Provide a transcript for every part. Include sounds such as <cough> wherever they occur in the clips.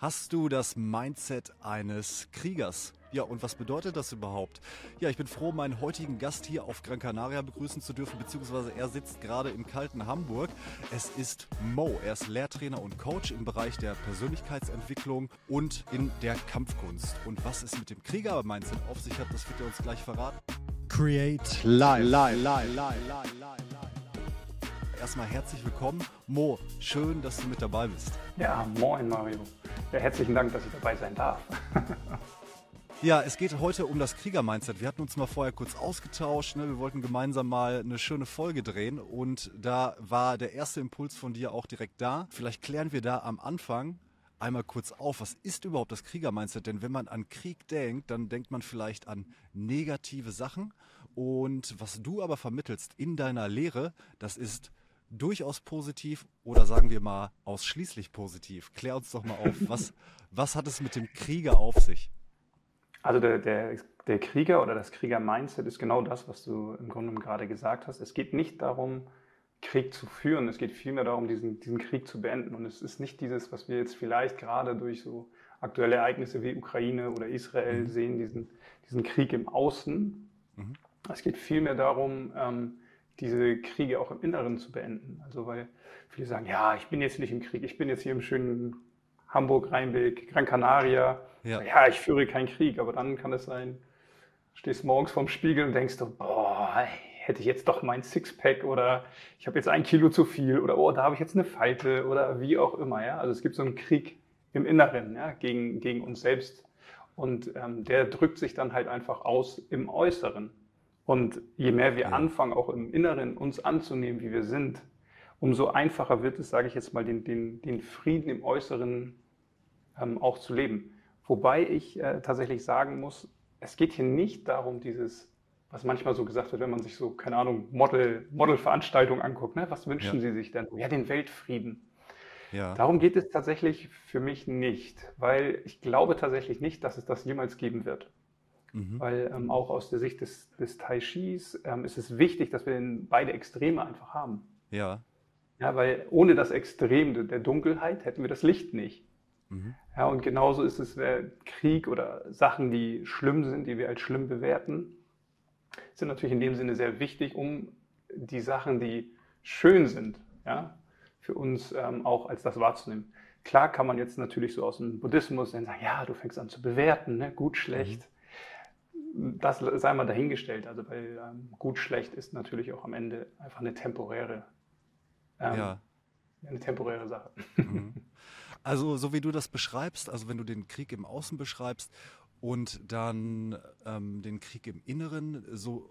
Hast du das Mindset eines Kriegers? Ja, und was bedeutet das überhaupt? Ja, ich bin froh, meinen heutigen Gast hier auf Gran Canaria begrüßen zu dürfen, beziehungsweise er sitzt gerade im kalten Hamburg. Es ist Mo. Er ist Lehrtrainer und Coach im Bereich der Persönlichkeitsentwicklung und in der Kampfkunst. Und was es mit dem Krieger-Mindset auf sich hat, das wird er uns gleich verraten. Create Live. Live, live, live, live, live erstmal herzlich willkommen. Mo, schön, dass du mit dabei bist. Ja, moin Mario. Ja, herzlichen Dank, dass ich dabei sein darf. <laughs> Ja, es geht heute um das Krieger-Mindset. Wir hatten uns mal vorher kurz ausgetauscht. Ne? Wir wollten gemeinsam mal eine schöne Folge drehen und da war der erste Impuls von dir auch direkt da. Vielleicht klären wir da am Anfang einmal kurz auf, was ist überhaupt das Krieger-Mindset? Denn wenn man an Krieg denkt, dann denkt man vielleicht an negative Sachen. Und was du aber vermittelst in deiner Lehre, das ist durchaus positiv oder sagen wir mal ausschließlich positiv? Klär uns doch mal auf, <laughs> was, was hat es mit dem Krieger auf sich? Also der, der, der Krieger oder das Krieger-Mindset ist genau das, was du im Grunde gerade gesagt hast. Es geht nicht darum, Krieg zu führen, es geht vielmehr darum, diesen, diesen Krieg zu beenden. Und es ist nicht dieses, was wir jetzt vielleicht gerade durch so aktuelle Ereignisse wie Ukraine oder Israel mhm. sehen, diesen, diesen Krieg im Außen. Mhm. Es geht vielmehr darum, ähm, diese Kriege auch im Inneren zu beenden. Also weil viele sagen, ja, ich bin jetzt nicht im Krieg, ich bin jetzt hier im schönen Hamburg, Rheinweg, Gran Canaria. Ja. ja, ich führe keinen Krieg, aber dann kann es sein, stehst morgens vorm Spiegel und denkst, boah, hätte ich jetzt doch mein Sixpack oder ich habe jetzt ein Kilo zu viel oder oh, da habe ich jetzt eine Falte oder wie auch immer. Ja? Also es gibt so einen Krieg im Inneren ja, gegen, gegen uns selbst und ähm, der drückt sich dann halt einfach aus im Äußeren. Und je mehr wir ja. anfangen, auch im Inneren uns anzunehmen, wie wir sind, umso einfacher wird es, sage ich jetzt mal, den, den, den Frieden im Äußeren ähm, auch zu leben. Wobei ich äh, tatsächlich sagen muss, es geht hier nicht darum, dieses, was manchmal so gesagt wird, wenn man sich so, keine Ahnung, Model, Modelveranstaltungen anguckt, ne? was wünschen ja. Sie sich denn? Ja, den Weltfrieden. Ja. Darum geht es tatsächlich für mich nicht, weil ich glaube tatsächlich nicht, dass es das jemals geben wird. Mhm. Weil ähm, auch aus der Sicht des, des Tai Chis ähm, ist es wichtig, dass wir beide Extreme einfach haben. Ja. Ja, weil ohne das Extrem der Dunkelheit hätten wir das Licht nicht. Mhm. Ja, und genauso ist es äh, Krieg oder Sachen, die schlimm sind, die wir als schlimm bewerten, sind natürlich in dem Sinne sehr wichtig, um die Sachen, die schön sind, ja, für uns ähm, auch als das wahrzunehmen. Klar kann man jetzt natürlich so aus dem Buddhismus dann sagen, ja, du fängst an zu bewerten, ne? gut, schlecht. Mhm das sei mal dahingestellt. Also weil ähm, gut, schlecht ist natürlich auch am Ende einfach eine temporäre, ähm, ja. eine temporäre Sache. Mhm. Also so wie du das beschreibst, also wenn du den Krieg im Außen beschreibst und dann ähm, den Krieg im Inneren, so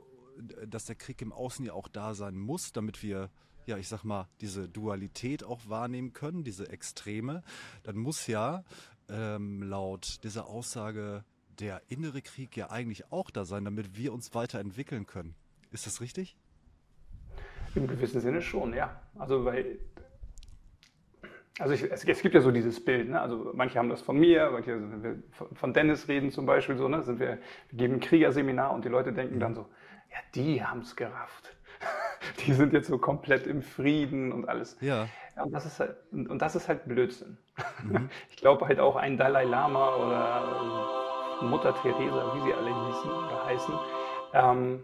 dass der Krieg im Außen ja auch da sein muss, damit wir ja, ich sag mal, diese Dualität auch wahrnehmen können, diese Extreme, dann muss ja ähm, laut dieser Aussage der innere Krieg ja eigentlich auch da sein, damit wir uns weiterentwickeln können. Ist das richtig? Im gewissen Sinne schon, ja. Also weil also ich, es, es, gibt ja so dieses Bild, ne? also manche haben das von mir, manche von Dennis reden zum Beispiel so, ne? sind wir, wir geben ein Kriegerseminar und die Leute denken dann so, ja, die haben es gerafft. <laughs> die sind jetzt so komplett im Frieden und alles. Ja. ja und, das ist halt, und, und, das ist halt Blödsinn. Mhm. <laughs> Ich glaube halt auch ein Dalai Lama oder Mutter Teresa, wie sie alle hießen oder heißen, ähm,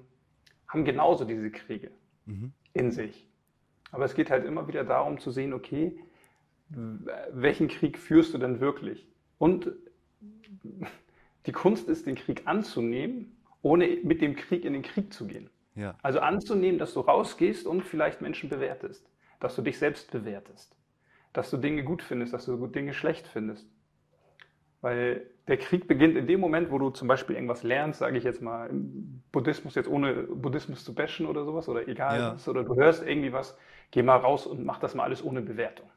haben genauso diese Kriege mhm. in sich. Aber es geht halt immer wieder darum zu sehen, okay, welchen Krieg führst du denn wirklich? Und die Kunst ist, den Krieg anzunehmen, ohne mit dem Krieg in den Krieg zu gehen. Ja. Also anzunehmen, dass du rausgehst und vielleicht Menschen bewertest, dass du dich selbst bewertest, dass du Dinge gut findest, dass du Dinge schlecht findest. Weil der Krieg beginnt in dem Moment, wo du zum Beispiel irgendwas lernst, sage ich jetzt mal, im Buddhismus jetzt ohne Buddhismus zu bashen oder sowas oder egal ja. was, oder du hörst irgendwie was, geh mal raus und mach das mal alles ohne Bewertung.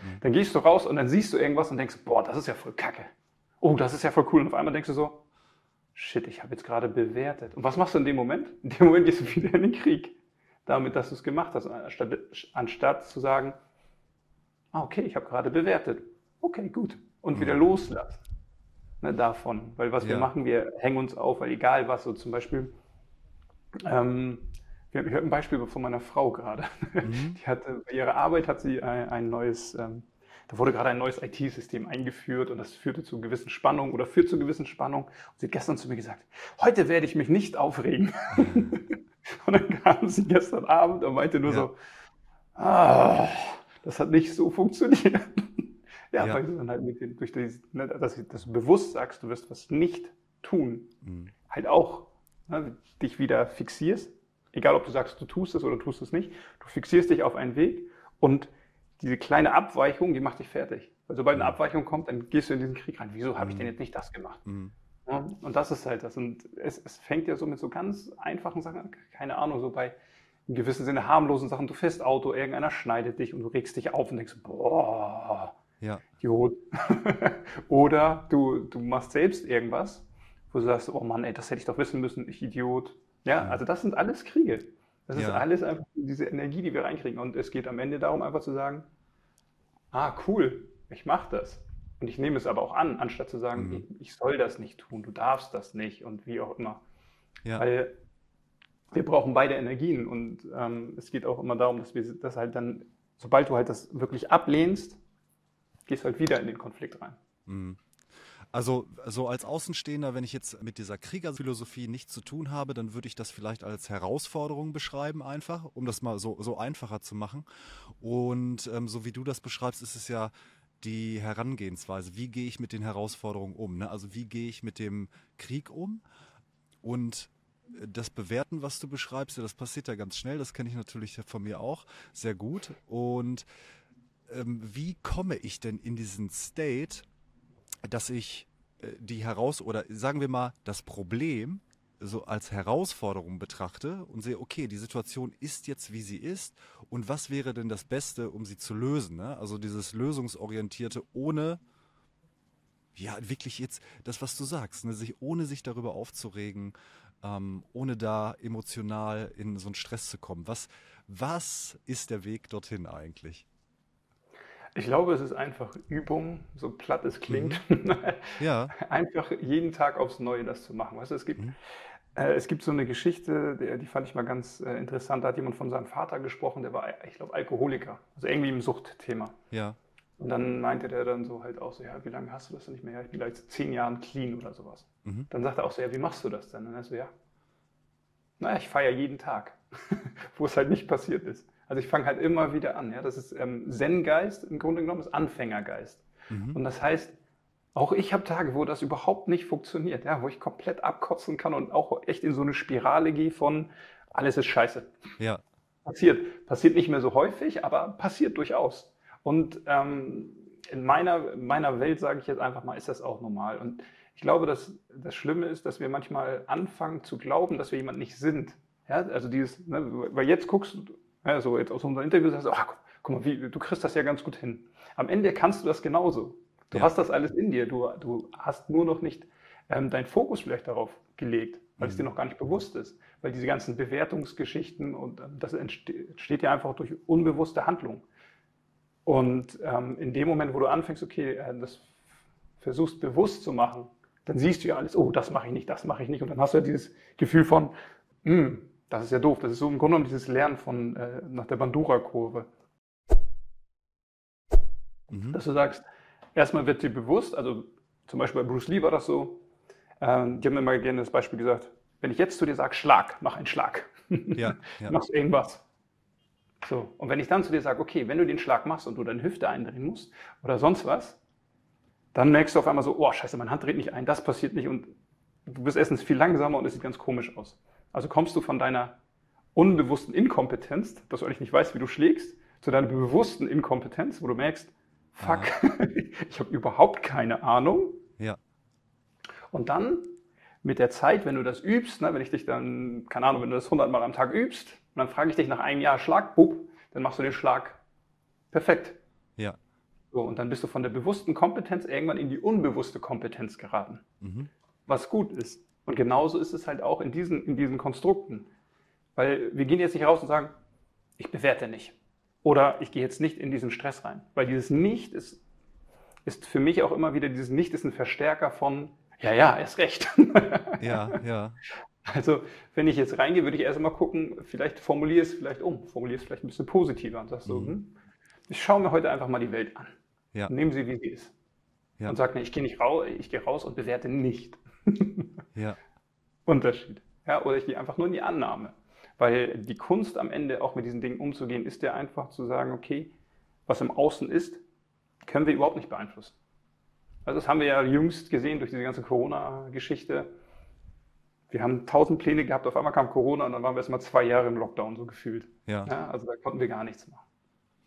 Mhm. Dann gehst du raus und dann siehst du irgendwas und denkst, boah, das ist ja voll kacke. Oh, das ist ja voll cool. Und auf einmal denkst du so, shit, ich habe jetzt gerade bewertet. Und was machst du in dem Moment? In dem Moment gehst du wieder in den Krieg. Damit, dass du es gemacht hast, anstatt, anstatt zu sagen, ah, okay, ich habe gerade bewertet. Okay, gut und wieder mhm. loslassen ne, davon. Weil was ja. wir machen, wir hängen uns auf, weil egal was, so zum Beispiel, ähm, ich habe ein Beispiel von meiner Frau gerade. Mhm. <laughs> Die hatte, bei ihrer Arbeit hat sie ein, ein neues, ähm, da wurde gerade ein neues IT-System eingeführt und das führte zu gewissen Spannungen oder führt zu gewissen Spannungen. Und sie hat gestern zu mir gesagt, heute werde ich mich nicht aufregen. <laughs> und dann kam sie gestern Abend und meinte nur ja. so, ah, das hat nicht so funktioniert. <laughs> ja, ja, weil du dann halt mit den, durch die, ne, dass, dass du bewusst sagst, du wirst was nicht tun, mhm. halt auch ne, dich wieder fixierst. Egal, ob du sagst, du tust es oder tust es nicht. Du fixierst dich auf einen Weg und diese kleine Abweichung, die macht dich fertig. Weil sobald eine mhm. Abweichung kommt, dann gehst du in diesen Krieg rein. Wieso habe ich denn mhm. jetzt nicht das gemacht? Mhm. Ja, und das ist halt das. Und es, es, fängt ja so mit so ganz einfachen Sachen an. Keine Ahnung, so bei in gewissem Sinne harmlosen Sachen. Du fährst Auto, irgendeiner schneidet dich und du regst dich auf und denkst, boah, ja. Idiot. <laughs> Oder du, du machst selbst irgendwas, wo du sagst, oh Mann, ey, das hätte ich doch wissen müssen, ich Idiot. Ja, also das sind alles Kriege. Das ja. ist alles einfach diese Energie, die wir reinkriegen. Und es geht am Ende darum, einfach zu sagen, ah, cool, ich mache das. Und ich nehme es aber auch an, anstatt zu sagen, mhm. ich, ich, soll das nicht tun, du darfst das nicht und wie auch immer. Ja. Weil wir brauchen beide Energien und ähm, es geht auch immer darum, dass wir das halt dann, sobald du halt das wirklich ablehnst, gehst halt wieder in den Konflikt rein. Mhm. Also so als Außenstehender, wenn ich jetzt mit dieser Kriegerphilosophie nichts zu tun habe, dann würde ich das vielleicht als Herausforderung beschreiben einfach, um das mal so, so einfacher zu machen. Und ähm, so wie du das beschreibst, ist es ja die Herangehensweise. Wie gehe ich mit den Herausforderungen um? Ne? Also wie gehe ich mit dem Krieg um? Und das Bewerten, was du beschreibst, das passiert ja ganz schnell. Das kenne ich natürlich von mir auch sehr gut. Und wie komme ich denn in diesen State, dass ich äh, die heraus oder sagen wir mal das Problem so als Herausforderung betrachte und sehe, okay, die Situation ist jetzt, wie sie ist und was wäre denn das Beste, um sie zu lösen? Ne? Also dieses lösungsorientierte, ohne ja wirklich jetzt das, was du sagst, ne? sich ohne sich darüber aufzuregen, ähm, ohne da emotional in so einen Stress zu kommen. Was was ist der Weg dorthin eigentlich? Ich glaube, es ist einfach Übung, so platt es klingt. Mhm. <laughs> Ja. einfach jeden Tag aufs Neue das zu machen. Weißt du, es gibt, mhm. äh, es gibt so eine Geschichte, die, die fand ich mal ganz äh, interessant. Da hat jemand von seinem Vater gesprochen, der war, ich glaube, Alkoholiker. Also irgendwie im Suchtthema. Ja. Und dann meinte der dann so halt auch so, ja, wie lange hast du das denn nicht mehr? Ja, ich bin gleich zehn Jahren clean oder sowas. Mhm. Dann sagt er auch so, ja, wie machst du das denn? Und er so, ja, naja, ich feiere jeden Tag, <laughs> wo es halt nicht passiert ist. Also ich fange halt immer wieder an. Ja? Das ist ähm, Zen-Geist, im Grunde genommen ist Anfängergeist. Mhm. Und das heißt, auch ich habe Tage, wo das überhaupt nicht funktioniert, ja? wo ich komplett abkotzen kann und auch echt in so eine Spirale gehe von alles ist scheiße. Ja. Passiert. Passiert nicht mehr so häufig, aber passiert durchaus. Und ähm, in meiner, meiner Welt, sage ich jetzt einfach mal, ist das auch normal. Und ich glaube, dass das Schlimme ist, dass wir manchmal anfangen zu glauben, dass wir jemand nicht sind. Ja, also dieses, ne, weil jetzt guckst du, also jetzt aus unserem Interview sagst du, ach, guck mal, wie, du kriegst das ja ganz gut hin. Am Ende kannst du das genauso. Du ja. hast das alles in dir. Du, du hast nur noch nicht ähm, deinen Fokus vielleicht darauf gelegt, weil mhm. es dir noch gar nicht bewusst ist. Weil diese ganzen Bewertungsgeschichten und ähm, das entsteht ja einfach durch unbewusste Handlung. Und ähm, in dem Moment, wo du anfängst, okay, äh, das versuchst bewusst zu machen, dann siehst du ja alles, oh, das mache ich nicht, das mache ich nicht. Und dann hast du ja dieses Gefühl von, hm, das ist ja doof. Das ist so im Grunde genommen dieses Lernen von äh, nach der Bandura-Kurve. Mhm. Dass du sagst, erstmal wird dir bewusst, also zum Beispiel bei Bruce Lee war das so, ähm, die haben immer gerne das Beispiel gesagt, wenn ich jetzt zu dir sage, Schlag, mach einen Schlag. <laughs> Ja, ja. Machst irgendwas. So, und wenn ich dann zu dir sage, okay, wenn du den Schlag machst und du deine Hüfte eindrehen musst oder sonst was, dann merkst du auf einmal so, oh scheiße, meine Hand dreht nicht ein, das passiert nicht und du bist erstens viel langsamer und es sieht ganz komisch aus. Also kommst du von deiner unbewussten Inkompetenz, dass du eigentlich nicht weißt, wie du schlägst, zu deiner bewussten Inkompetenz, wo du merkst, fuck, <laughs> ich habe überhaupt keine Ahnung. Ja. Und dann mit der Zeit, wenn du das übst, ne, wenn ich dich dann, keine Ahnung, wenn du das 100 Mal am Tag übst, und dann frage ich dich nach einem Jahr Schlag, bup, dann machst du den Schlag perfekt. Ja. So, und dann bist du von der bewussten Kompetenz irgendwann in die unbewusste Kompetenz geraten. Mhm. Was gut ist. Und genauso ist es halt auch in diesen, in diesen Konstrukten. Weil wir gehen jetzt nicht raus und sagen, ich bewerte nicht. Oder ich gehe jetzt nicht in diesen Stress rein. Weil dieses Nicht ist, ist für mich auch immer wieder, dieses Nicht ist ein Verstärker von, ja, ja, er ist recht. <laughs> ja, ja. Also, wenn ich jetzt reingehe, würde ich erst mal gucken, vielleicht formuliere es vielleicht um, formuliere es vielleicht ein bisschen positiver und sagst mhm. so, hm, ich schaue mir heute einfach mal die Welt an. Ja. Nehmen sie, wie sie ist. Ja. Und sagt, nee, ich gehe nicht raus, ich gehe raus und bewerte nicht. <laughs> ja. Unterschied. Ja, oder ich gehe einfach nur in die Annahme. Weil die Kunst am Ende auch mit diesen Dingen umzugehen, ist ja einfach zu sagen, okay, was im Außen ist, können wir überhaupt nicht beeinflussen. Also das haben wir ja jüngst gesehen durch diese ganze Corona-Geschichte. Wir haben tausend Pläne gehabt, auf einmal kam Corona und dann waren wir erst mal zwei Jahre im Lockdown so gefühlt. Ja. ja also da konnten wir gar nichts machen.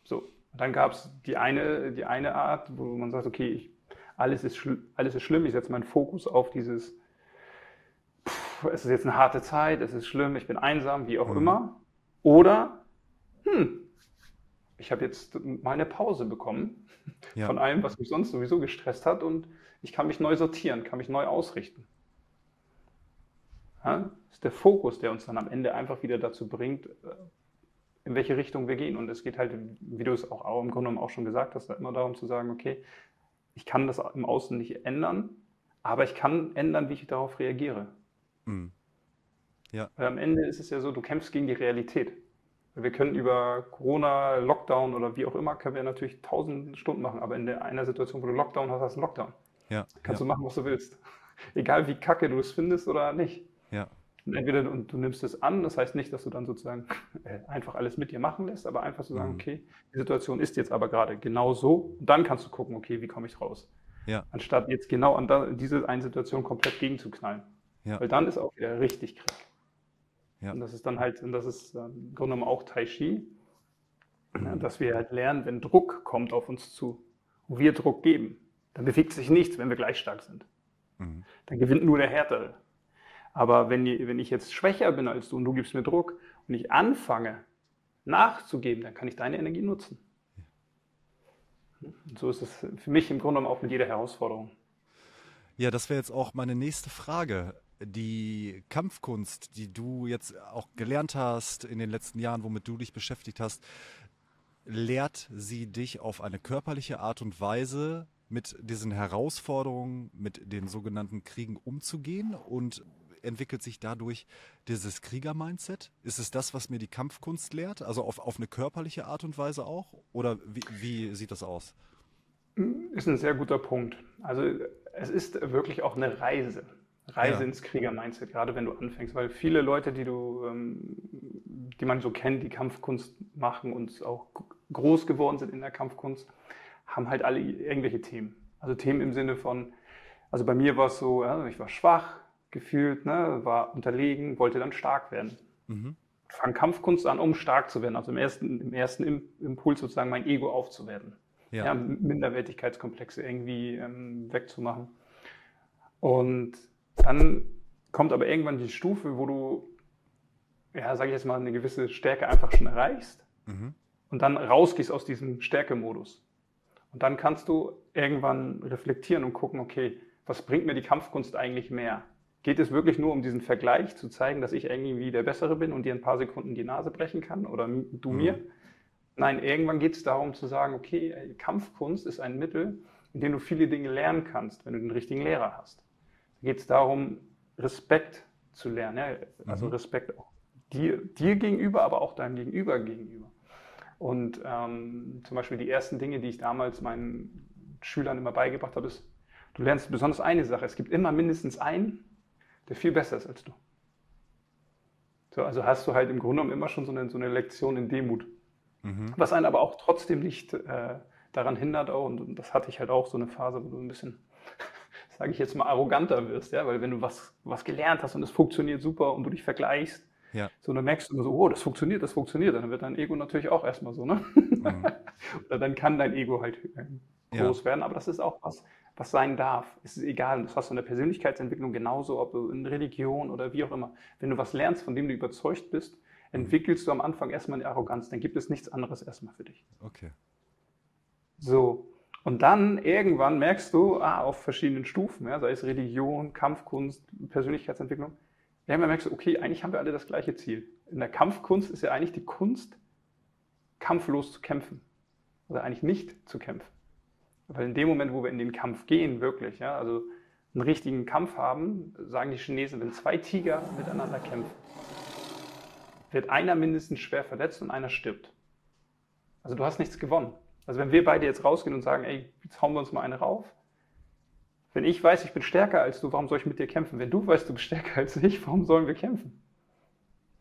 So, und dann gab es die eine, die eine Art, wo man sagt, okay, ich, alles, ist alles ist schlimm, ich setze meinen Fokus auf dieses, pff, es ist jetzt eine harte Zeit, es ist schlimm, ich bin einsam, wie auch mhm. immer. Oder, hm, ich habe jetzt mal eine Pause bekommen ja. von allem, was mich sonst sowieso gestresst hat und ich kann mich neu sortieren, kann mich neu ausrichten. Ja, das ist der Fokus, der uns dann am Ende einfach wieder dazu bringt, äh, in welche Richtung wir gehen. Und es geht halt, wie du es auch im Grunde genommen auch schon gesagt hast, immer darum zu sagen, okay, ich kann das im Außen nicht ändern, aber ich kann ändern, wie ich darauf reagiere. Mhm. Ja. Weil am Ende ist es ja so, du kämpfst gegen die Realität. Wir können über Corona, Lockdown oder wie auch immer, können wir natürlich tausend Stunden machen, aber in der, einer Situation, wo du Lockdown hast, hast du einen Lockdown. Ja, Kannst ja. du machen, was du willst. <laughs> Egal wie kacke du es findest oder nicht. Ja. Und entweder du, du, nimmst es an, das heißt nicht, dass du dann sozusagen äh, einfach alles mit dir machen lässt, aber einfach zu sagen, mhm. okay, die Situation ist jetzt aber gerade genau so. Und dann kannst du gucken, okay, wie komme ich raus? Ja. Anstatt jetzt genau an da, diese eine Situation komplett gegenzuknallen. Ja. Weil dann ist auch wieder richtig Krieg. Ja. Und das ist dann halt, und das ist ähm, im Grunde genommen auch Tai Chi, mhm. dass wir halt lernen, wenn Druck kommt auf uns zu und wir Druck geben, dann bewegt sich nichts, wenn wir gleich stark sind. Mhm. Dann gewinnt nur der Härtere. Aber wenn, wenn ich jetzt schwächer bin als du und du gibst mir Druck und ich anfange nachzugeben, dann kann ich deine Energie nutzen. Und so ist es für mich im Grunde genommen auch mit jeder Herausforderung. Ja, das wäre jetzt auch meine nächste Frage. Die Kampfkunst, die du jetzt auch gelernt hast in den letzten Jahren, womit du dich beschäftigt hast, lehrt sie dich auf eine körperliche Art und Weise mit diesen Herausforderungen, mit den sogenannten Kriegen umzugehen und entwickelt sich dadurch dieses Krieger-Mindset? Ist es das, was mir die Kampfkunst lehrt? Also auf, auf eine körperliche Art und Weise auch? Oder wie, wie sieht das aus? Ist ein sehr guter Punkt. Also es ist wirklich auch eine Reise. Reise ja. ins Krieger-Mindset, gerade wenn du anfängst, weil viele Leute, die du, ähm, die man so kennt, die Kampfkunst machen und auch groß geworden sind in der Kampfkunst, haben halt alle irgendwelche Themen. Also Themen im Sinne von, also bei mir war es so, ich war schwach, gefühlt, ne, war unterlegen, wollte dann stark werden. Mhm. Fang Kampfkunst an, um stark zu werden. Also im ersten, im ersten Impuls sozusagen mein Ego aufzuwerten. Ja. ja Minderwertigkeitskomplexe irgendwie ähm, wegzumachen. Und dann kommt aber irgendwann die Stufe, wo du, ja, sage ich jetzt mal, eine gewisse Stärke einfach schon erreichst mhm. und dann rausgehst aus diesem Stärkemodus. Und dann kannst du irgendwann reflektieren und gucken, okay, was bringt mir die Kampfkunst eigentlich mehr? Geht es wirklich nur um diesen Vergleich, zu zeigen, dass ich irgendwie der Bessere bin und dir ein paar Sekunden die Nase brechen kann oder du mhm. mir? Nein, irgendwann geht es darum zu sagen, okay, Kampfkunst ist ein Mittel, in dem du viele Dinge lernen kannst, wenn du den richtigen Lehrer hast. Da geht es darum, Respekt zu lernen, ja? also mhm. Respekt auch dir, dir, gegenüber, aber auch deinem Gegenüber gegenüber. Und ähm, zum Beispiel die ersten Dinge, die ich damals meinen Schülern immer beigebracht habe, ist, du lernst besonders eine Sache. Es gibt immer mindestens einen, der viel besser ist als du. So, also hast du halt im Grunde genommen immer schon so eine, so eine Lektion in Demut. Mhm. Was einen aber auch trotzdem nicht äh, daran hindert, auch, und das hatte ich halt auch so eine Phase, wo du ein bisschen, <laughs> sage ich jetzt mal, arroganter wirst, ja, weil wenn du was, was gelernt hast und es funktioniert super und du dich vergleichst, ja. so dann merkst du immer so, oh, das funktioniert, das funktioniert, dann wird dein Ego natürlich auch erstmal so, ne? Mhm. <laughs> Oder dann kann dein Ego halt äh, groß ja. werden, aber das ist auch was, was sein darf. Es ist egal. Das hast du in der Persönlichkeitsentwicklung genauso, ob du in Religion oder wie auch immer. Wenn du was lernst, von dem du überzeugt bist, entwickelst du am Anfang erstmal eine Arroganz. Dann gibt es nichts anderes erstmal für dich. Okay. So. Und dann irgendwann merkst du, ah, auf verschiedenen Stufen, ja, sei es Religion, Kampfkunst, Persönlichkeitsentwicklung, irgendwann merkst du, okay, eigentlich haben wir alle das gleiche Ziel. In der Kampfkunst ist ja eigentlich die Kunst, kampflos zu kämpfen. Oder eigentlich nicht zu kämpfen. Weil in dem Moment, wo wir in den Kampf gehen, wirklich, ja, also einen richtigen Kampf haben, sagen die Chinesen, wenn zwei Tiger miteinander kämpfen, wird einer mindestens schwer verletzt und einer stirbt. Also du hast nichts gewonnen. Also wenn wir beide jetzt rausgehen und sagen, ey, jetzt hauen wir uns mal eine rauf. Wenn ich weiß, ich bin stärker als du, warum soll ich mit dir kämpfen? Wenn du weißt, du bist stärker als ich, warum sollen wir kämpfen?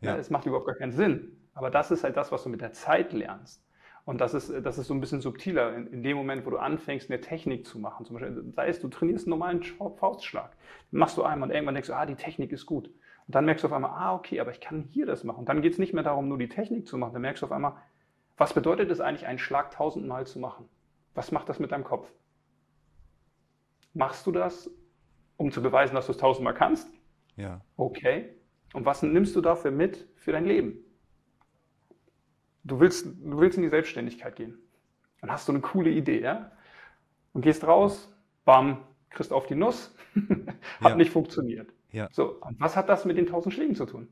Ja. Es macht überhaupt gar keinen Sinn. Aber das ist halt das, was du mit der Zeit lernst. Und das ist, das ist so ein bisschen subtiler in, in, dem Moment, wo du anfängst, eine Technik zu machen. Zum Beispiel, sei es, du trainierst einen normalen Faustschlag. Machst du einmal und irgendwann denkst du, ah, die Technik ist gut. Und dann merkst du auf einmal, ah, okay, aber ich kann hier das machen. Und dann geht es nicht mehr darum, nur die Technik zu machen. Dann merkst du auf einmal, was bedeutet es eigentlich, einen Schlag tausendmal zu machen? Was macht das mit deinem Kopf? Machst du das, um zu beweisen, dass du es tausendmal kannst? Ja. Okay. Und was nimmst du dafür mit für dein Leben? Du willst, du willst in die Selbstständigkeit gehen. Dann hast du eine coole Idee, ja? Und gehst raus, bam, kriegst auf die Nuss, <laughs> hat ja. nicht funktioniert. Ja. So, und was hat das mit den tausend Schlägen zu tun?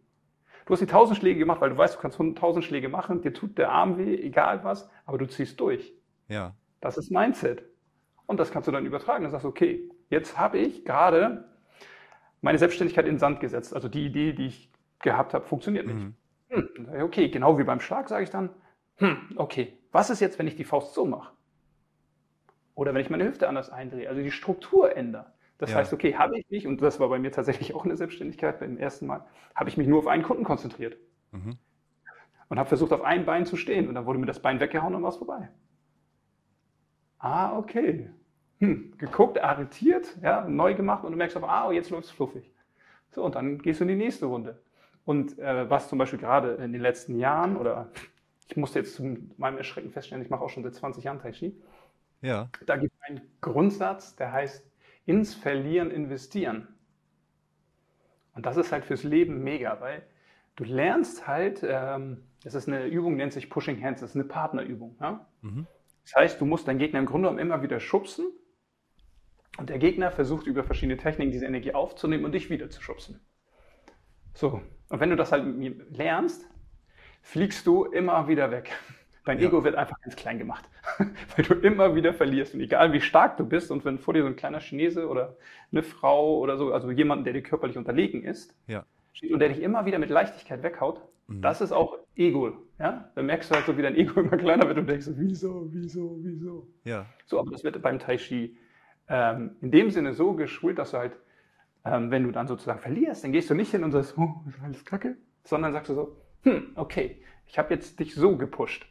Du hast die tausend Schläge gemacht, weil du weißt, du kannst tausend Schläge machen, dir tut der Arm weh, egal was, aber du ziehst durch. Ja. Das ist Mindset. Und das kannst du dann übertragen. Dann sagst du, okay, jetzt habe ich gerade meine Selbstständigkeit in den Sand gesetzt. Also die Idee, die ich gehabt habe, funktioniert nicht. Mhm. Hm, okay, genau wie beim Schlag sage ich dann, hm, okay, was ist jetzt, wenn ich die Faust so mache? Oder wenn ich meine Hüfte anders eindrehe, also die Struktur ändere. Das ja. heißt, okay, habe ich mich, und das war bei mir tatsächlich auch eine Selbstständigkeit beim ersten Mal, habe ich mich nur auf einen Kunden konzentriert. Mhm. Und habe versucht, auf ein Bein zu stehen. Und dann wurde mir das Bein weggehauen und war es vorbei. Ah, okay. Hm, geguckt, arretiert, ja, neu gemacht und du merkst auf, ah, jetzt läuft es fluffig. So, und dann gehst du in die nächste Runde. Und äh, was zum Beispiel gerade in den letzten Jahren, oder ich musste jetzt zu meinem Erschrecken feststellen, ich mache auch schon seit 20 Jahren Tai Chi. Ja. Da gibt es einen Grundsatz, der heißt, ins Verlieren investieren. Und das ist halt fürs Leben mega, weil du lernst halt, ähm, das ist eine Übung, nennt sich Pushing Hands, das ist eine Partnerübung. Ja? Mhm. Das heißt, du musst deinen Gegner im Grunde genommen immer wieder schubsen und der Gegner versucht über verschiedene Techniken diese Energie aufzunehmen und dich wieder zu schubsen. So, und wenn du das halt lernst, fliegst du immer wieder weg. <laughs> Dein ja. Ego wird einfach ganz klein gemacht, <laughs> weil du immer wieder verlierst. Und egal wie stark du bist und wenn vor dir so ein kleiner Chinese oder eine Frau oder so, also jemand, der dir körperlich unterlegen ist, ja. Und der dich immer wieder mit Leichtigkeit weghaut, mhm. das ist auch Ego. Ja? Dann merkst du halt so, wie dein Ego <laughs> immer kleiner wird und denkst so, wieso, wieso, wieso. Ja. So, aber das wird beim Tai Chi ähm, in dem Sinne so geschult, dass du halt, ähm, wenn du dann sozusagen verlierst, dann gehst du nicht hin und sagst, oh, ist alles kacke, sondern sagst du so, hm, okay, ich habe jetzt dich so gepusht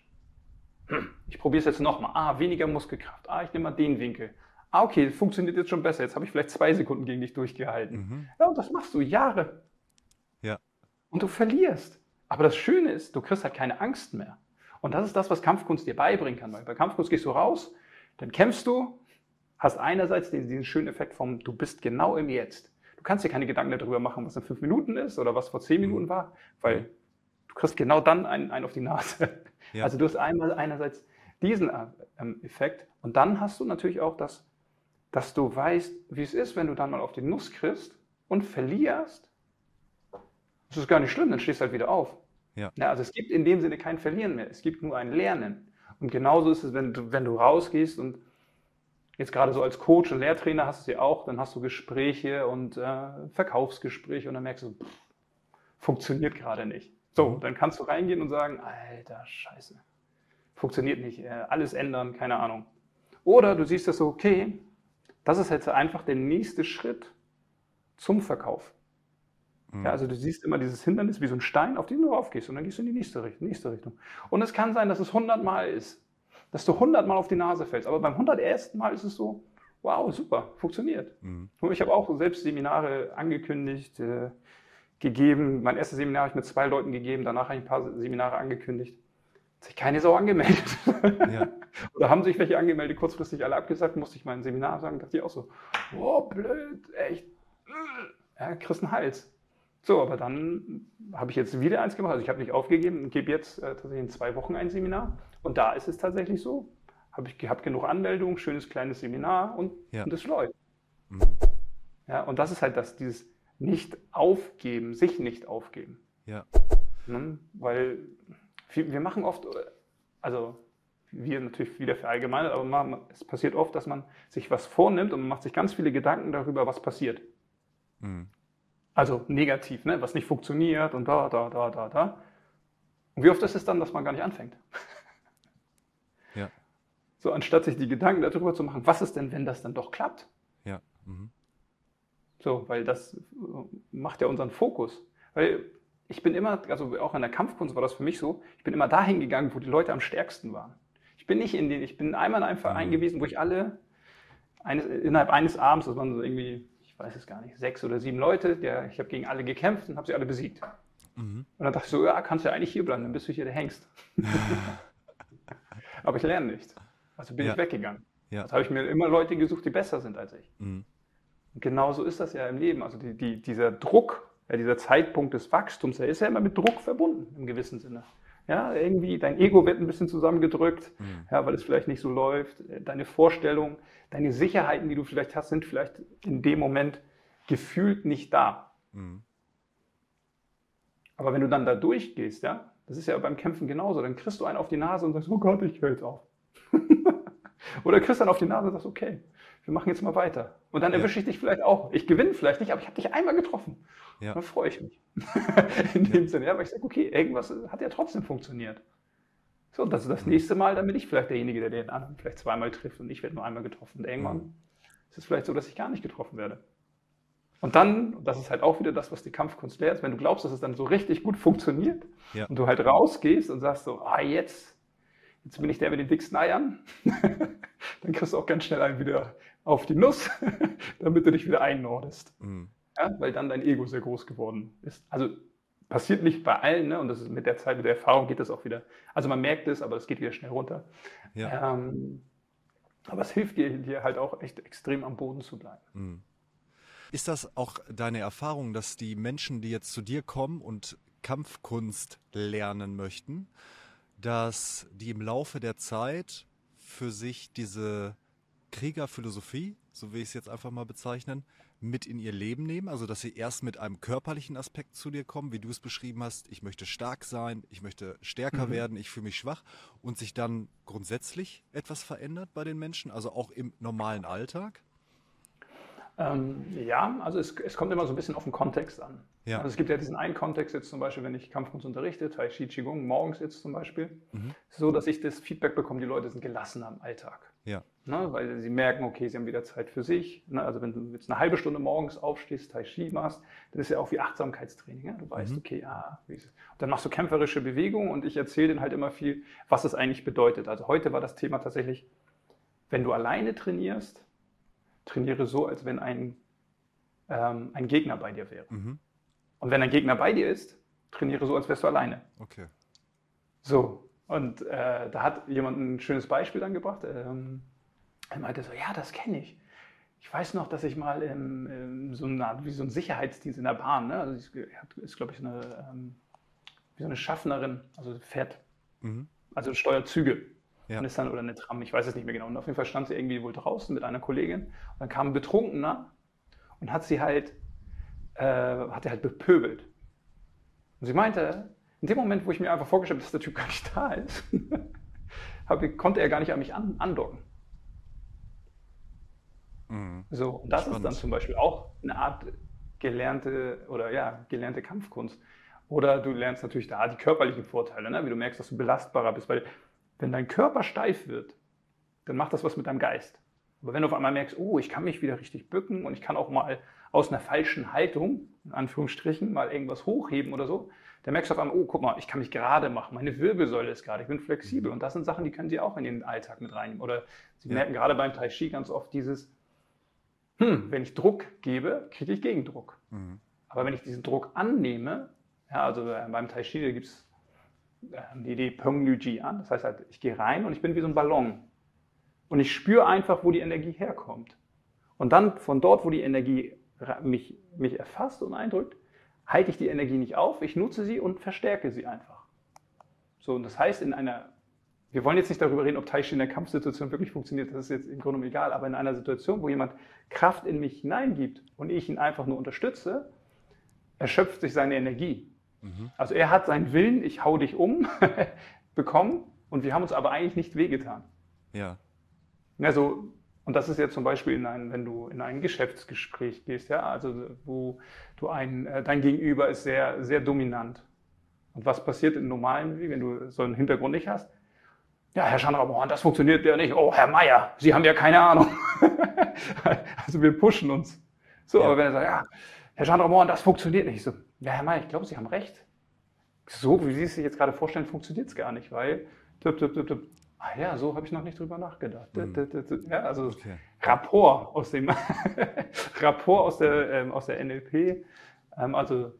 ich probiere es jetzt nochmal. Ah, weniger Muskelkraft. Ah, ich nehme mal den Winkel. Ah, okay, funktioniert jetzt schon besser. Jetzt habe ich vielleicht zwei Sekunden gegen dich durchgehalten. Mhm. Ja, und das machst du Jahre. Ja. Und du verlierst. Aber das Schöne ist, du kriegst halt keine Angst mehr. Und das ist das, was Kampfkunst dir beibringen kann. Weil bei Kampfkunst gehst du raus, dann kämpfst du, hast einerseits diesen, diesen schönen Effekt vom, du bist genau im Jetzt. Du kannst dir keine Gedanken darüber machen, was in fünf Minuten ist oder was vor zehn mhm. Minuten war, weil du kriegst genau dann einen, einen auf die Nase. Ja. Also du hast einmal einerseits diesen ähm, Effekt und dann hast du natürlich auch das, dass du weißt, wie es ist, wenn du dann mal auf die Nuss kriegst und verlierst. Das ist gar nicht schlimm, dann stehst du halt wieder auf. Ja. ja. also es gibt in dem Sinne kein Verlieren mehr, es gibt nur ein Lernen. Und genauso ist es, wenn du, wenn du rausgehst und jetzt gerade so als Coach und Lehrtrainer hast du ja auch, dann hast du Gespräche und äh, Verkaufsgespräche und dann merkst du, pff, funktioniert gerade nicht. So, mhm. dann kannst du reingehen und sagen, alter Scheiße, funktioniert nicht, äh, alles ändern, keine Ahnung. Oder du siehst das so, okay, das ist jetzt einfach der nächste Schritt zum Verkauf. Mhm. Ja, also du siehst immer dieses Hindernis wie so ein Stein, auf den du raufgehst und dann gehst du in die nächste Richtung. Nächste Richtung. Und es kann sein, dass es 100 Mal ist, dass du 100 Mal auf die Nase fällst. Aber beim 101. Mal ist es so, wow, super, funktioniert. Mhm. Ich habe auch selbst Seminare angekündigt, äh, gegeben. Mein erstes Seminar habe ich mit zwei Leuten gegeben, danach habe ich ein paar Seminare angekündigt. Hat sich keine Sau angemeldet. Ja. <laughs> Oder haben sich welche angemeldet, kurzfristig alle abgesagt, musste ich mein Seminar sagen, dachte ich auch so, oh, blöd, echt, ja, kriegst einen Hals. So, aber dann habe ich jetzt wieder eins gemacht. Also ich habe nicht aufgegeben und gebe jetzt äh, tatsächlich in zwei Wochen ein Seminar. Und da ist es tatsächlich so. Habe ich hab genug Anmeldungen, schönes kleines Seminar und, ja. und läuft. Mhm. Ja, und das ist halt das, dieses nicht aufgeben, sich nicht aufgeben. Ja. Ne? Weil wir machen oft, also wir natürlich wieder verallgemeinert, aber man, es passiert oft, dass man sich was vornimmt und man macht sich ganz viele Gedanken darüber, was passiert. Mhm. Also negativ, ne? was nicht funktioniert und da, da, da, da, da. Und wie oft ist es dann, dass man gar nicht anfängt? <laughs> Ja. So, anstatt sich die Gedanken darüber zu machen, was ist denn, wenn das dann doch klappt? Ja. Mhm. So, weil das äh, macht ja unseren Fokus. Weil ich bin immer, also auch in der Kampfkunst war das für mich so, ich bin immer dahin gegangen, wo die Leute am stärksten waren. Ich bin nicht in den, ich bin einmal in einem Verein mhm. gewesen, wo ich alle eines, innerhalb eines Abends, das waren so irgendwie, weiß es gar nicht, sechs oder sieben Leute, der, ich habe gegen alle gekämpft und habe sie alle besiegt. Mhm. Und dann dachte ich so, ja, kannst du ja eigentlich hier bleiben, dann bist du hier der Hengst. <laughs> Aber ich lerne nicht. Also bin ja. ich weggegangen. Ja. Also habe ich mir immer Leute gesucht, die besser sind als ich. Mhm. Und genauso ist das ja im Leben. Also die, die, dieser Druck, ja, dieser Zeitpunkt des Wachstums, der ist ja immer mit Druck verbunden im gewissen Sinne. Ja, irgendwie dein Ego wird ein bisschen zusammengedrückt, mhm. ja, weil es vielleicht nicht so läuft. Deine Vorstellungen, deine Sicherheiten, die du vielleicht hast, sind vielleicht in dem Moment gefühlt nicht da. Mhm. Aber wenn du dann da durchgehst, ja, das ist ja beim Kämpfen genauso, dann kriegst du einen auf die Nase und sagst, oh Gott, ich höre jetzt auf. <laughs> Oder kriegst dann auf die Nase und sagst, okay, wir machen jetzt mal weiter. Und dann erwische ich dich vielleicht auch. Ich gewinne vielleicht nicht, aber ich habe dich einmal getroffen. Ja. Dann freue ich mich. <laughs> In dem ja. Sinne, ja, weil ich sage, okay, irgendwas hat ja trotzdem funktioniert. So, das ist das nächste Mal, dann bin ich vielleicht derjenige, der den anderen vielleicht zweimal trifft und ich werde nur einmal getroffen. Und irgendwann mhm. ist es vielleicht so, dass ich gar nicht getroffen werde. Und dann, und das ist halt auch wieder das, was die Kampfkunst lehrt, wenn du glaubst, dass es dann so richtig gut funktioniert ja. und du halt rausgehst und sagst so, ah, jetzt, jetzt bin ich der mit den dicksten Eiern, <laughs> dann kriegst du auch ganz schnell einen wieder auf die Nuss, <laughs> damit du dich wieder einnordest. Mhm. Ja, weil dann dein Ego sehr groß geworden ist. Also passiert nicht bei allen, ne? und das ist mit der Zeit, mit der Erfahrung geht das auch wieder. Also man merkt es, aber es geht wieder schnell runter. Ja. Ähm, aber es hilft dir, dir halt auch echt extrem am Boden zu bleiben. Mhm. Ist das auch deine Erfahrung, dass die Menschen, die jetzt zu dir kommen und Kampfkunst lernen möchten, dass die im Laufe der Zeit für sich diese Kriegerphilosophie, so will ich es jetzt einfach mal bezeichnen, mit in ihr Leben nehmen? Also, dass sie erst mit einem körperlichen Aspekt zu dir kommen, wie du es beschrieben hast, ich möchte stark sein, ich möchte stärker mhm. werden, ich fühle mich schwach und sich dann grundsätzlich etwas verändert bei den Menschen, also auch im normalen Alltag? Ähm, ja, also es, es, kommt immer so ein bisschen auf den Kontext an. Ja. Also es gibt ja diesen einen Kontext jetzt zum Beispiel, wenn ich Kampfkunst unterrichte, Tai Chi Qigong, morgens jetzt zum Beispiel, mhm. so, dass ich das Feedback bekomme, die Leute sind gelassen am Alltag. Ja. Ne, weil sie merken, okay, sie haben wieder Zeit für sich. Ne, also wenn du jetzt eine halbe Stunde morgens aufstehst, Tai Chi machst, dann ist ja auch wie Achtsamkeitstraining. Ja? Du weißt, mhm. okay, ah, wie ist es? Und dann machst du kämpferische Bewegungen und ich erzähle denen halt immer viel, was es eigentlich bedeutet. Also heute war das Thema tatsächlich, wenn du alleine trainierst, trainiere so, als wenn ein, ähm, ein Gegner bei dir wäre. Mhm. Und wenn ein Gegner bei dir ist, trainiere so, als wärst du alleine. Okay. So, und äh, da hat jemand ein schönes Beispiel angebracht. Ähm, er meinte so, ja, das kenne ich. Ich weiß noch, dass ich mal im, im so eine wie so ein Sicherheitsdienst in der Bahn, ne? also ist, ist glaube ich, eine, ähm, wie so eine Schaffnerin, also fährt, mhm. also steuert Züge ja. und ist dann, oder eine Tram, ich weiß es nicht mehr genau. Und auf jeden Fall stand sie irgendwie wohl draußen mit einer Kollegin und dann kam ein Betrunkener und hat sie halt, äh, hat er halt bepöbelt. Und sie meinte, in dem Moment, wo ich mir einfach vorgestellt habe, dass der Typ gar nicht da ist, <laughs> konnte er gar nicht an mich an, andocken. Mhm. So, und das Spannend. ist dann zum Beispiel auch eine Art gelernte oder ja, gelernte Kampfkunst. Oder du lernst natürlich da die körperlichen Vorteile, ne? wie du merkst, dass du belastbarer bist, weil wenn dein Körper steif wird, dann macht das was mit deinem Geist. Aber wenn du auf einmal merkst, oh, ich kann mich wieder richtig bücken und ich kann auch mal aus einer falschen Haltung, in Anführungsstrichen, mal irgendwas hochheben oder so, dann merkst du auf einmal, oh, guck mal, ich kann mich gerade machen, meine Wirbelsäule ist gerade, ich bin flexibel. Und das sind Sachen, die können sie auch in den Alltag mit reinnehmen. Oder sie ja. merken gerade beim Tai Chi ganz oft dieses, hm, wenn ich Druck gebe, kriege ich Gegendruck. Mhm. Aber wenn ich diesen Druck annehme, ja, also äh, beim Tai Chi gibt es ähm, die Idee Peng Lu Ji an. Das heißt halt, ich gehe rein und ich bin wie so ein Ballon. Und ich spüre einfach, wo die Energie herkommt. Und dann von dort, wo die Energie mich, mich erfasst und eindrückt, halte ich die Energie nicht auf, ich nutze sie und verstärke sie einfach. So, und das heißt, in einer, wir wollen jetzt nicht darüber reden, ob Tai Chi in der Kampfsituation wirklich funktioniert, das ist jetzt im Grunde egal, aber in einer Situation, wo jemand Kraft in mich hineingibt und ich ihn einfach nur unterstütze, erschöpft sich seine Energie. Mhm. Also er hat seinen Willen, ich hau dich um, <laughs> bekommen und wir haben uns aber eigentlich nicht wehgetan. Ja. Also, und das ist jetzt zum Beispiel, in ein, wenn du in ein Geschäftsgespräch gehst, ja, also wo du ein, äh, dein Gegenüber ist sehr, sehr dominant. Und was passiert im normalen, wenn du so einen Hintergrund nicht hast? Ja, Herr Schandraborn, das funktioniert ja nicht. Oh, Herr Meier, Sie haben ja keine Ahnung. <laughs> also wir pushen uns. So, ja. aber wenn er sagt, ja, Herr Schandraborn, das funktioniert nicht. So, ja, Herr Meier, ich glaube, Sie haben recht. So, wie Sie es sich jetzt gerade vorstellen, funktioniert es gar nicht, weil tipp, tipp, tipp, tipp. Ah ja, so habe ich noch nicht drüber nachgedacht. Mhm. Ja, also okay. Rapport aus dem <laughs> Rapport aus der, ähm, aus der NLP, ähm, also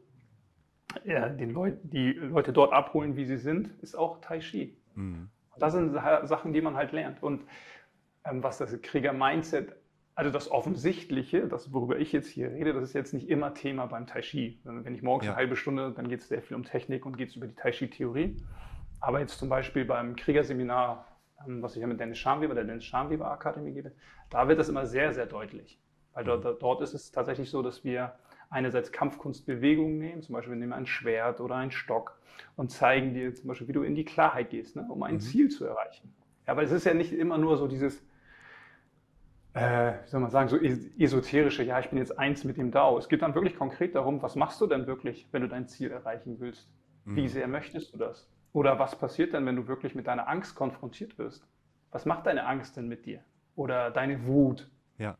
ja, den Leut, die Leute dort abholen, wie sie sind, ist auch Tai Chi. Mhm. Das sind Sachen, die man halt lernt. Und ähm, was das Krieger-Mindset, also das Offensichtliche, das, worüber ich jetzt hier rede, das ist jetzt nicht immer Thema beim Tai Chi. Wenn ich morgens ja. eine halbe Stunde, dann geht es sehr viel um Technik und geht es über die Tai Chi-Theorie. Aber jetzt zum Beispiel beim Kriegerseminar, was ich ja mit Dennis Schamweber, der Dennis Schamweber Akademie gebe, da wird das immer sehr, sehr deutlich. Weil dort, mhm. dort ist es tatsächlich so, dass wir einerseits Kampfkunstbewegungen nehmen, zum Beispiel wir nehmen ein Schwert oder einen Stock und zeigen dir zum Beispiel, wie du in die Klarheit gehst, ne, um ein mhm. Ziel zu erreichen. Ja, aber es ist ja nicht immer nur so dieses, äh, wie soll man sagen, so esoterische, ja, ich bin jetzt eins mit dem DAO. Es geht dann wirklich konkret darum, was machst du denn wirklich, wenn du dein Ziel erreichen willst? Mhm. Wie sehr möchtest du das? Oder was passiert denn, wenn du wirklich mit deiner Angst konfrontiert wirst? Was macht deine Angst denn mit dir? Oder deine Wut? Ja.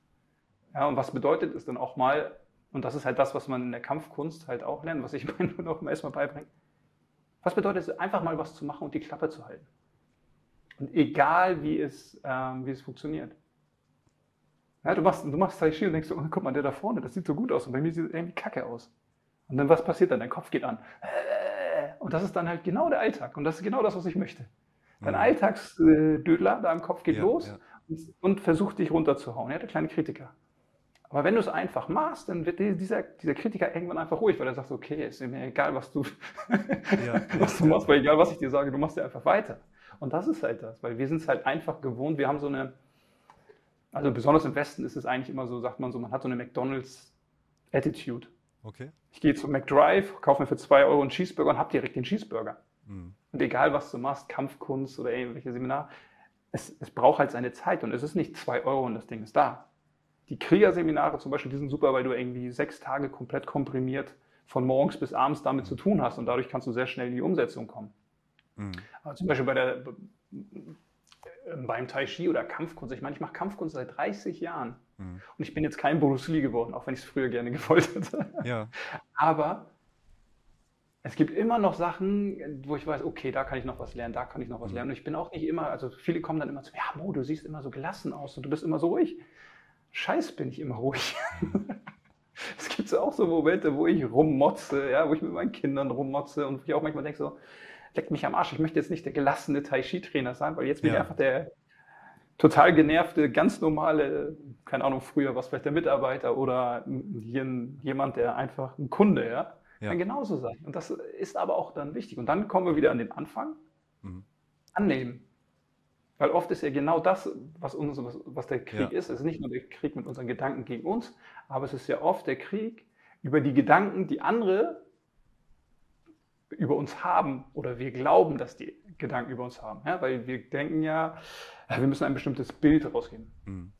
Ja, und was bedeutet es dann auch mal, und das ist halt das, was man in der Kampfkunst halt auch lernt, was ich <laughs> meinen noch erstmal beibringe. Was bedeutet es, einfach mal was zu machen und die Klappe zu halten? Und egal, wie es, ähm, wie es funktioniert. Ja, du machst, du machst Tai Chi und denkst so, oh, guck mal, der da vorne, das sieht so gut aus und bei mir sieht es irgendwie kacke aus. Und dann was passiert dann? Dein Kopf geht an. Und das ist dann halt genau der Alltag. Und das ist genau das, was ich möchte. Dein mhm. Alltagsdödler da im Kopf geht ja, los ja. Und, und, versucht dich runterzuhauen. Ja, der kleine Kritiker. Aber wenn du es einfach machst, dann wird dieser, dieser Kritiker irgendwann einfach ruhig, weil er sagt, okay, ist mir egal, was du, <laughs> ja, was du machst, weil egal, was ich dir sage, du machst ja einfach weiter. Und das ist halt das, weil wir sind es halt einfach gewohnt, wir haben so eine, also besonders im Westen ist es eigentlich immer so, sagt man so, man hat so eine McDonalds-Attitude. Okay. Ich gehe zum McDrive, kaufe mir für 2 Euro einen Cheeseburger und habe direkt den Cheeseburger. Mhm. Und egal, was du machst, Kampfkunst oder irgendwelche Seminar, es, es braucht halt seine Zeit und es ist nicht 2 Euro und das Ding ist da die Kriegerseminare zum Beispiel, die sind super, weil du irgendwie sechs Tage komplett komprimiert von morgens bis abends damit zu tun hast und dadurch kannst du sehr schnell in die Umsetzung kommen. Mhm. Aber zum Beispiel bei der, beim Tai Chi oder Kampfkunst. Ich meine, ich mache Kampfkunst seit 30 Jahren mhm. und ich bin jetzt kein Bruce Lee geworden, auch wenn ich es früher gerne <laughs> gewollt hätte. Ja. Aber es gibt immer noch Sachen, wo ich weiß, okay, da kann ich noch was lernen, da kann ich noch was mhm. lernen. Und ich bin auch nicht immer, also viele kommen dann immer zu mir, ja, Mo, du siehst immer so gelassen aus und du bist immer so ruhig. Scheiß bin ich immer ruhig. <laughs> es gibt auch so Momente, wo ich rummotze, ja, wo ich mit meinen Kindern rummotze und wo ich auch manchmal denke so, leck mich am Arsch, ich möchte jetzt nicht der gelassene Tai Chi Trainer sein, weil jetzt bin ja. ich einfach der total genervte, ganz normale, keine Ahnung, früher was vielleicht der Mitarbeiter oder jemand, der einfach ein Kunde, ja, ja. kann genauso sein. Und das ist aber auch dann wichtig. Und dann kommen wir wieder an den Anfang. Mhm. Annehmen. Weil oft ist ja genau das, was, uns, was, was der Krieg ja. ist. Es ist nicht nur der Krieg mit unseren Gedanken gegen uns, aber es ist ja oft der Krieg über die Gedanken, die andere über uns haben oder wir glauben, dass die Gedanken über uns haben. Ja, weil wir denken ja, wir müssen ein bestimmtes Bild rausgeben. Mhm.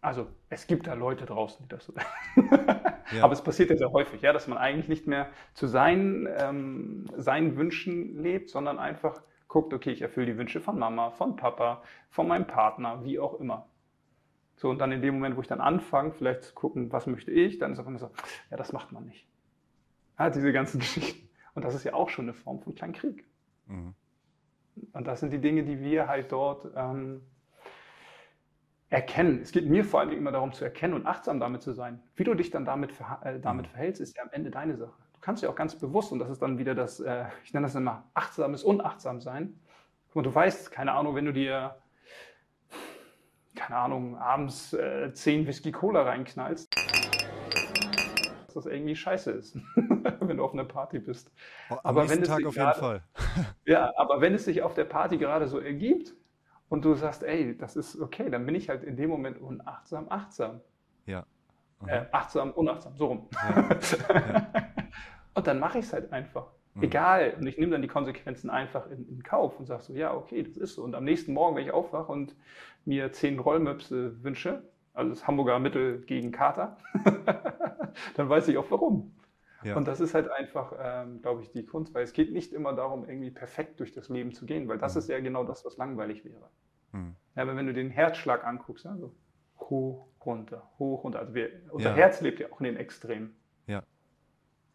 Also es gibt da Leute draußen, die das so denken. <laughs> ja. Aber es passiert ja sehr häufig, ja, dass man eigentlich nicht mehr zu seinen, ähm, seinen Wünschen lebt, sondern einfach guckt, okay, ich erfülle die Wünsche von Mama, von Papa, von meinem Partner, wie auch immer. So, und dann in dem Moment, wo ich dann anfange, vielleicht zu gucken, was möchte ich, dann ist auf einmal so, ja, das macht man nicht. Ja, diese ganzen <laughs> Geschichten. Und das ist ja auch schon eine Form von Kleinkrieg. Mhm. Und das sind die Dinge, die wir halt dort ähm, erkennen. Es geht mir vor allem immer darum zu erkennen und achtsam damit zu sein. Wie du dich dann damit, äh, damit mhm. verhältst, ist ja am Ende deine Sache. Du kannst ja auch ganz bewusst, und das ist dann wieder das, äh, ich nenne das immer achtsames Unachtsam sein. Mal, du weißt, keine Ahnung, wenn du dir, keine Ahnung, abends äh, zehn Whisky Cola reinknallst, dass das irgendwie scheiße ist, <laughs> <laughs> wenn du auf einer Party bist. Am aber wenn Tag auf jeden Fall. <laughs> ja, aber wenn es sich auf der Party gerade so ergibt und du sagst, ey, das ist okay, dann bin ich halt in dem Moment unachtsam, achtsam. Ja. Äh, achtsam, unachtsam, so rum. Ja. <laughs> ja. Und dann mache ich es halt einfach. Mhm. Egal. Und ich nehme dann die Konsequenzen einfach in, in Kauf und sage so, ja, okay, das ist so. Und am nächsten Morgen, wenn ich aufwache und mir zehn Rollmöpse wünsche, also das Hamburger Mittel gegen Kater, dann weiß ich auch warum. Ja. Und das ist halt einfach, ähm, glaube ich, die Kunst, weil es geht nicht immer darum, irgendwie perfekt durch das Leben zu gehen, weil das mhm. ist ja genau das, was langweilig wäre. Mhm. Ja, aber wenn du den Herzschlag anguckst, also hoch, runter, hoch, runter, also wir, unser ja. Herz lebt ja auch in den Extremen. Ja.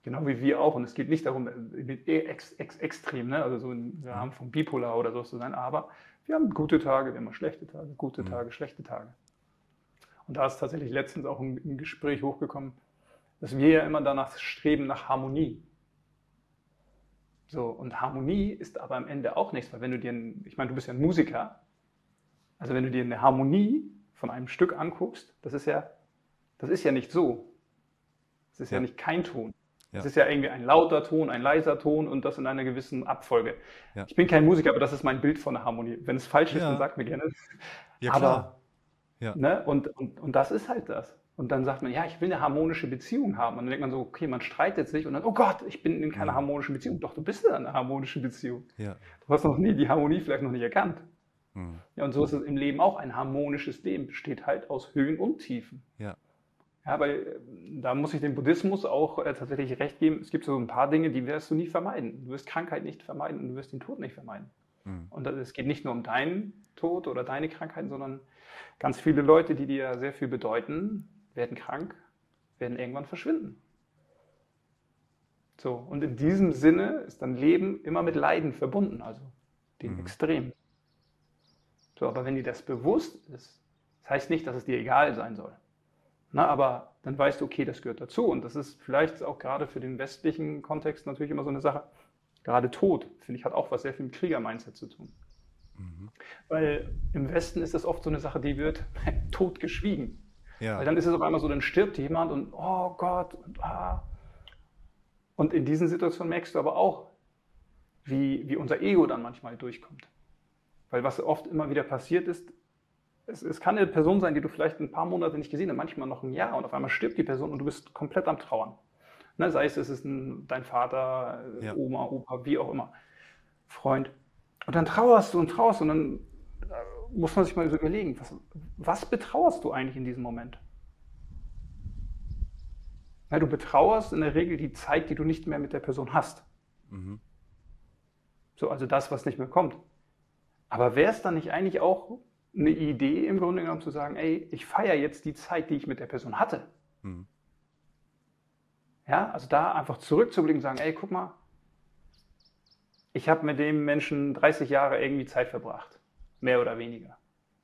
Genau wie wir auch. Und es geht nicht darum, äh, ex, ex, extrem, ne? also so im Rahmen von Bipolar oder so zu sein, aber wir haben gute Tage, wir haben schlechte Tage, gute mhm. Tage, schlechte Tage. Und da ist tatsächlich letztens auch ein, ein Gespräch hochgekommen, dass wir ja immer danach streben nach Harmonie. So, und Harmonie ist aber am Ende auch nichts, weil wenn du dir, ein, ich meine, du bist ja ein Musiker, also wenn du dir eine Harmonie von einem Stück anguckst, das ist ja, das ist ja nicht so. Das ist ja, ja nicht kein Ton. Ja. Das ist ja irgendwie ein lauter Ton, ein leiser Ton und das in einer gewissen Abfolge. Ja. Ich bin kein Musiker, aber das ist mein Bild von der Harmonie. Wenn es falsch ist, dann sag mir gerne. Ja, klar. Aber, ja. Ne, und, und, und das ist halt das. Und dann sagt man, ja, ich will eine harmonische Beziehung haben. Und dann denkt man so, okay, man streitet sich und dann, oh Gott, ich bin in keiner harmonischen Beziehung. Doch, du bist in einer harmonischen Beziehung. Ja. Du hast noch nie die Harmonie vielleicht noch nicht erkannt. Mhm. Ja, und so ist es im Leben auch. Ein harmonisches Leben besteht halt aus Höhen und Tiefen. Ja. Ja, weil äh, da muss ich dem Buddhismus auch äh, tatsächlich recht geben. Es gibt so ein paar Dinge, die wirst du nie vermeiden. Du wirst Krankheit nicht vermeiden und du wirst den Tod nicht vermeiden. Mhm. Und es geht nicht nur um deinen Tod oder deine Krankheiten, sondern ganz viele Leute, die dir sehr viel bedeuten, werden krank, werden irgendwann verschwinden. So, und in diesem Sinne ist dann Leben immer mit Leiden verbunden, also dem mhm. Extrem. So, aber wenn dir das bewusst ist, das heißt nicht, dass es dir egal sein soll. Na, aber dann weißt du, okay, das gehört dazu. Und das ist vielleicht auch gerade für den westlichen Kontext natürlich immer so eine Sache. Gerade Tod, finde ich, hat auch was sehr viel mit Krieger-Mindset zu tun. Mhm. Weil im Westen ist das oft so eine Sache, die wird <laughs> tot geschwiegen. Ja. Weil dann ist es auf einmal so, dann stirbt jemand und oh Gott und ah. Und in diesen Situationen merkst du aber auch, wie, wie unser Ego dann manchmal durchkommt. Weil was oft immer wieder passiert ist, es, es, kann eine Person sein, die du vielleicht ein paar Monate nicht gesehen hast, manchmal noch ein Jahr und auf einmal stirbt die Person und du bist komplett am Trauern. Ne, sei es, es ist ein, dein Vater, ja. Oma, Opa, wie auch immer, Freund. Und dann trauerst du und trauerst und dann muss man sich mal überlegen, was, was betrauerst du eigentlich in diesem Moment? Ja, du betrauerst in der Regel die Zeit, die du nicht mehr mit der Person hast. Mhm. So, also das, was nicht mehr kommt. Aber wäre es dann nicht eigentlich auch eine Idee im Grunde genommen zu sagen, ey, ich feiere jetzt die Zeit, die ich mit der Person hatte? Mhm. Ja, also da einfach zurückzublicken und sagen, ey, guck mal, ich habe mit dem Menschen 30 Jahre irgendwie Zeit verbracht mehr oder weniger.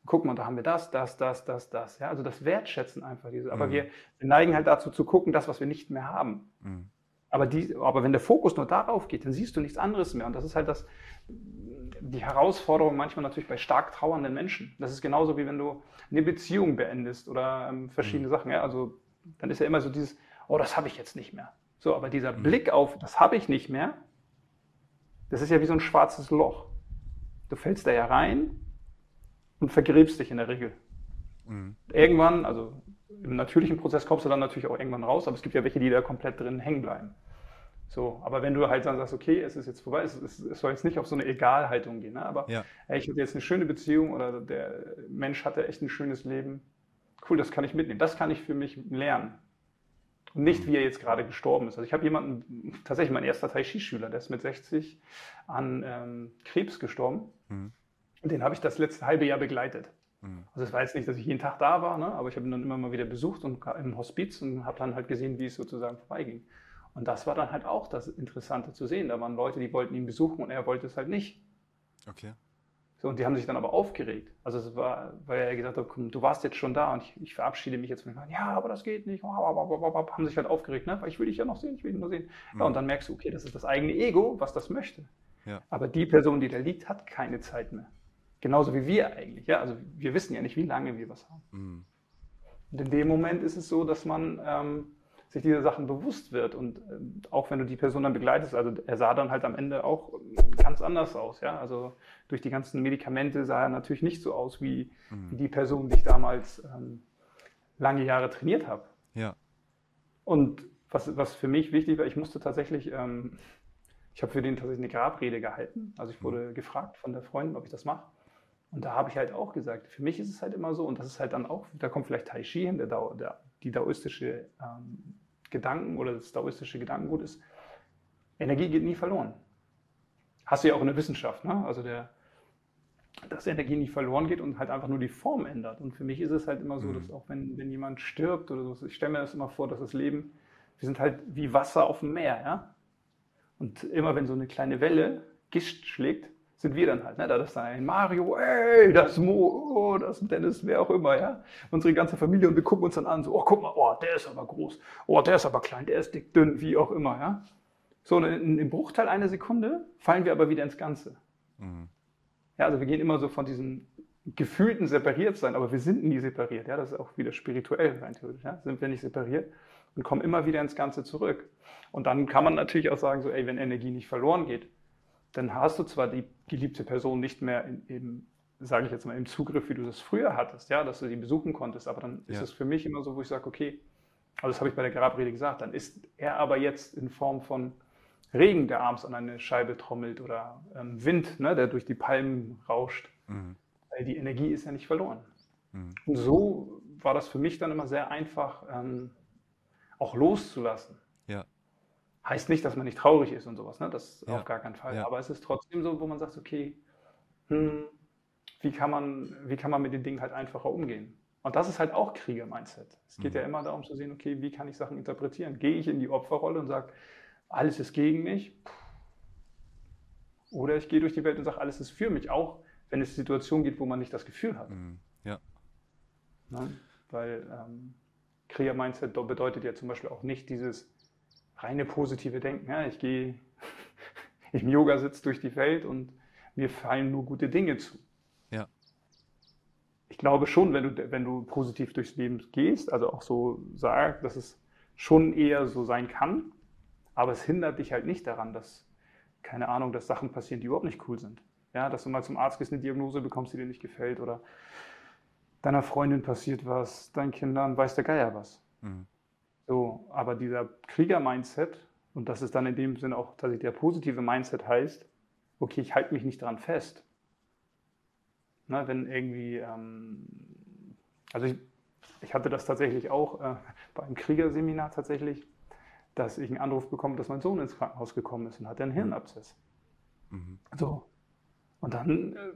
Guck mal, da haben wir das, das, das, das, das. Ja, also das Wertschätzen einfach. Diese. Aber mhm. wir, neigen halt dazu zu gucken, das, was wir nicht mehr haben. Mhm. Aber, die, aber wenn der Fokus nur darauf geht, dann siehst du nichts anderes mehr. Und das ist halt das, die Herausforderung manchmal natürlich bei stark trauernden Menschen. Das ist genauso wie wenn du eine Beziehung beendest oder ähm, verschiedene mhm. Sachen. Ja? Also dann ist ja immer so dieses, oh, das habe ich jetzt nicht mehr. So, aber dieser mhm. Blick auf, das habe ich nicht mehr, das ist ja wie so ein schwarzes Loch. Du fällst da ja rein und vergräbst dich in der Regel. Mhm. Irgendwann, also im natürlichen Prozess kommst du dann natürlich auch irgendwann raus, aber es gibt ja welche, die da komplett drin hängen bleiben. So, aber wenn du halt dann sagst, okay, es ist jetzt vorbei, es, es, es soll jetzt nicht auf so eine Egalhaltung gehen, ne? aber ja. ey, ich hatte jetzt eine schöne Beziehung oder der Mensch hatte echt ein schönes Leben, cool, das kann ich mitnehmen, das kann ich für mich lernen. Nicht, wie er jetzt gerade gestorben ist. Also ich habe jemanden, tatsächlich mein erster Tai Chi-Schüler, der ist mit 60 an ähm, Krebs gestorben. Mhm. Den habe ich das letzte halbe Jahr begleitet. Mhm. Also es war jetzt nicht, dass ich jeden Tag da war, ne? aber ich habe ihn dann immer mal wieder besucht und im Hospiz und habe dann halt gesehen, wie es sozusagen vorbeiging. Und das war dann halt auch das Interessante zu sehen. Da waren Leute, die wollten ihn besuchen und er wollte es halt nicht. Okay. So, und die haben sich dann aber aufgeregt. Also es war, weil er gesagt hat, komm, du warst jetzt schon da und ich, ich verabschiede mich jetzt von ihm. Ja, aber das geht nicht. Haben sich halt aufgeregt, ne? weil ich will dich ja noch sehen, ich will dich nur sehen. Mhm. Ja, und dann merkst du, okay, das ist das eigene Ego, was das möchte. Ja. Aber die Person, die da liegt, hat keine Zeit mehr. Genauso wie wir eigentlich. Ja? Also wir wissen ja nicht, wie lange wir was haben. Mhm. Und in dem Moment ist es so, dass man ähm, sich diese Sachen bewusst wird. Und äh, auch wenn du die Person dann begleitest, also er sah dann halt am Ende auch ganz anders aus. Ja? Also durch die ganzen Medikamente sah er natürlich nicht so aus wie, mhm. wie die Person, die ich damals ähm, lange Jahre trainiert habe. Ja. Und was, was für mich wichtig war, ich musste tatsächlich, ähm, ich habe für den tatsächlich eine Grabrede gehalten. Also ich wurde mhm. gefragt von der Freundin, ob ich das mache. Und da habe ich halt auch gesagt, für mich ist es halt immer so, und das ist halt dann auch, da kommt vielleicht Tai Chi hin, der, der, die daoistische ähm, Gedanken oder das taoistische Gedankengut ist, Energie geht nie verloren. Hast du ja auch in der Wissenschaft, ne? Also der, dass Energie nicht verloren geht und halt einfach nur die Form ändert. Und für mich ist es halt immer so, mhm. dass auch wenn, wenn jemand stirbt oder so, ich stelle mir das immer vor, dass das Leben, wir sind halt wie Wasser auf dem Meer, ja. Und immer wenn so eine kleine Welle Gischt schlägt, sind wir dann halt. Ne? Da ist ein Mario, ey, das Mo, oh, das Dennis, wer auch immer, ja. Unsere ganze Familie und wir gucken uns dann an, so, oh, guck mal, oh, der ist aber groß, oh, der ist aber klein, der ist dick, dünn, wie auch immer, ja. So, im Bruchteil einer Sekunde fallen wir aber wieder ins Ganze. Mhm. Ja, also wir gehen immer so von diesem gefühlten separiert sein, aber wir sind nie separiert. Ja, das ist auch wieder spirituell rein theoretisch. Ja? Sind wir nicht separiert und kommen immer wieder ins Ganze zurück. Und dann kann man natürlich auch sagen, so, ey, wenn Energie nicht verloren geht, dann hast du zwar die geliebte Person nicht mehr in, im, sage ich jetzt mal, im Zugriff, wie du das früher hattest, ja, dass du die besuchen konntest, aber dann ist es für mich immer so, wo ich sage, okay, also das habe ich bei der Grabrede gesagt, dann ist er aber jetzt in Form von Regen, der abends an eine Scheibe trommelt oder ähm, Wind, ne, der durch die Palmen rauscht. Mhm. Weil die Energie ist ja nicht verloren. Mhm. Und so war das für mich dann immer sehr einfach, ähm, auch loszulassen. Heißt nicht, dass man nicht traurig ist und sowas, ne? das ja. auf gar keinen Fall. Ja. Aber es ist trotzdem so, wo man sagt, okay, hm, wie, kann man, wie kann man mit den Dingen halt einfacher umgehen? Und das ist halt auch Krieger-Mindset. Es geht mhm. ja immer darum zu sehen, okay, wie kann ich Sachen interpretieren? Gehe ich in die Opferrolle und sage, alles ist gegen mich. Oder ich gehe durch die Welt und sage, alles ist für mich, auch wenn es Situationen gibt, wo man nicht das Gefühl hat. Mhm. Ja. Ne? Weil ähm, Krieger-Mindset bedeutet ja zum Beispiel auch nicht dieses reine positive Denken. Ja, ich gehe <laughs> im Yoga-Sitz durch die Welt und mir fallen nur gute Dinge zu. Ja. Ich glaube schon, wenn du, wenn du positiv durchs Leben gehst, also auch so sagst, dass es schon eher so sein kann, aber es hindert dich halt nicht daran, dass, keine Ahnung, dass Sachen passieren, die überhaupt nicht cool sind. Ja, dass du mal zum Arzt gehst, eine Diagnose bekommst, die dir nicht gefällt oder deiner Freundin passiert was, deinen Kindern, weiß der Geier was. Mhm. So, aber dieser Krieger-Mindset, und das ist dann in dem Sinne auch tatsächlich der positive Mindset heißt, okay, ich halte mich nicht daran fest. Na, wenn irgendwie, ähm, also ich, ich, hatte das tatsächlich auch äh, <laughs> beim Kriegerseminar tatsächlich, dass ich einen Anruf bekomme, dass mein Sohn ins Krankenhaus gekommen ist und hat einen Hirnabszess. Mhm. So. Und dann äh,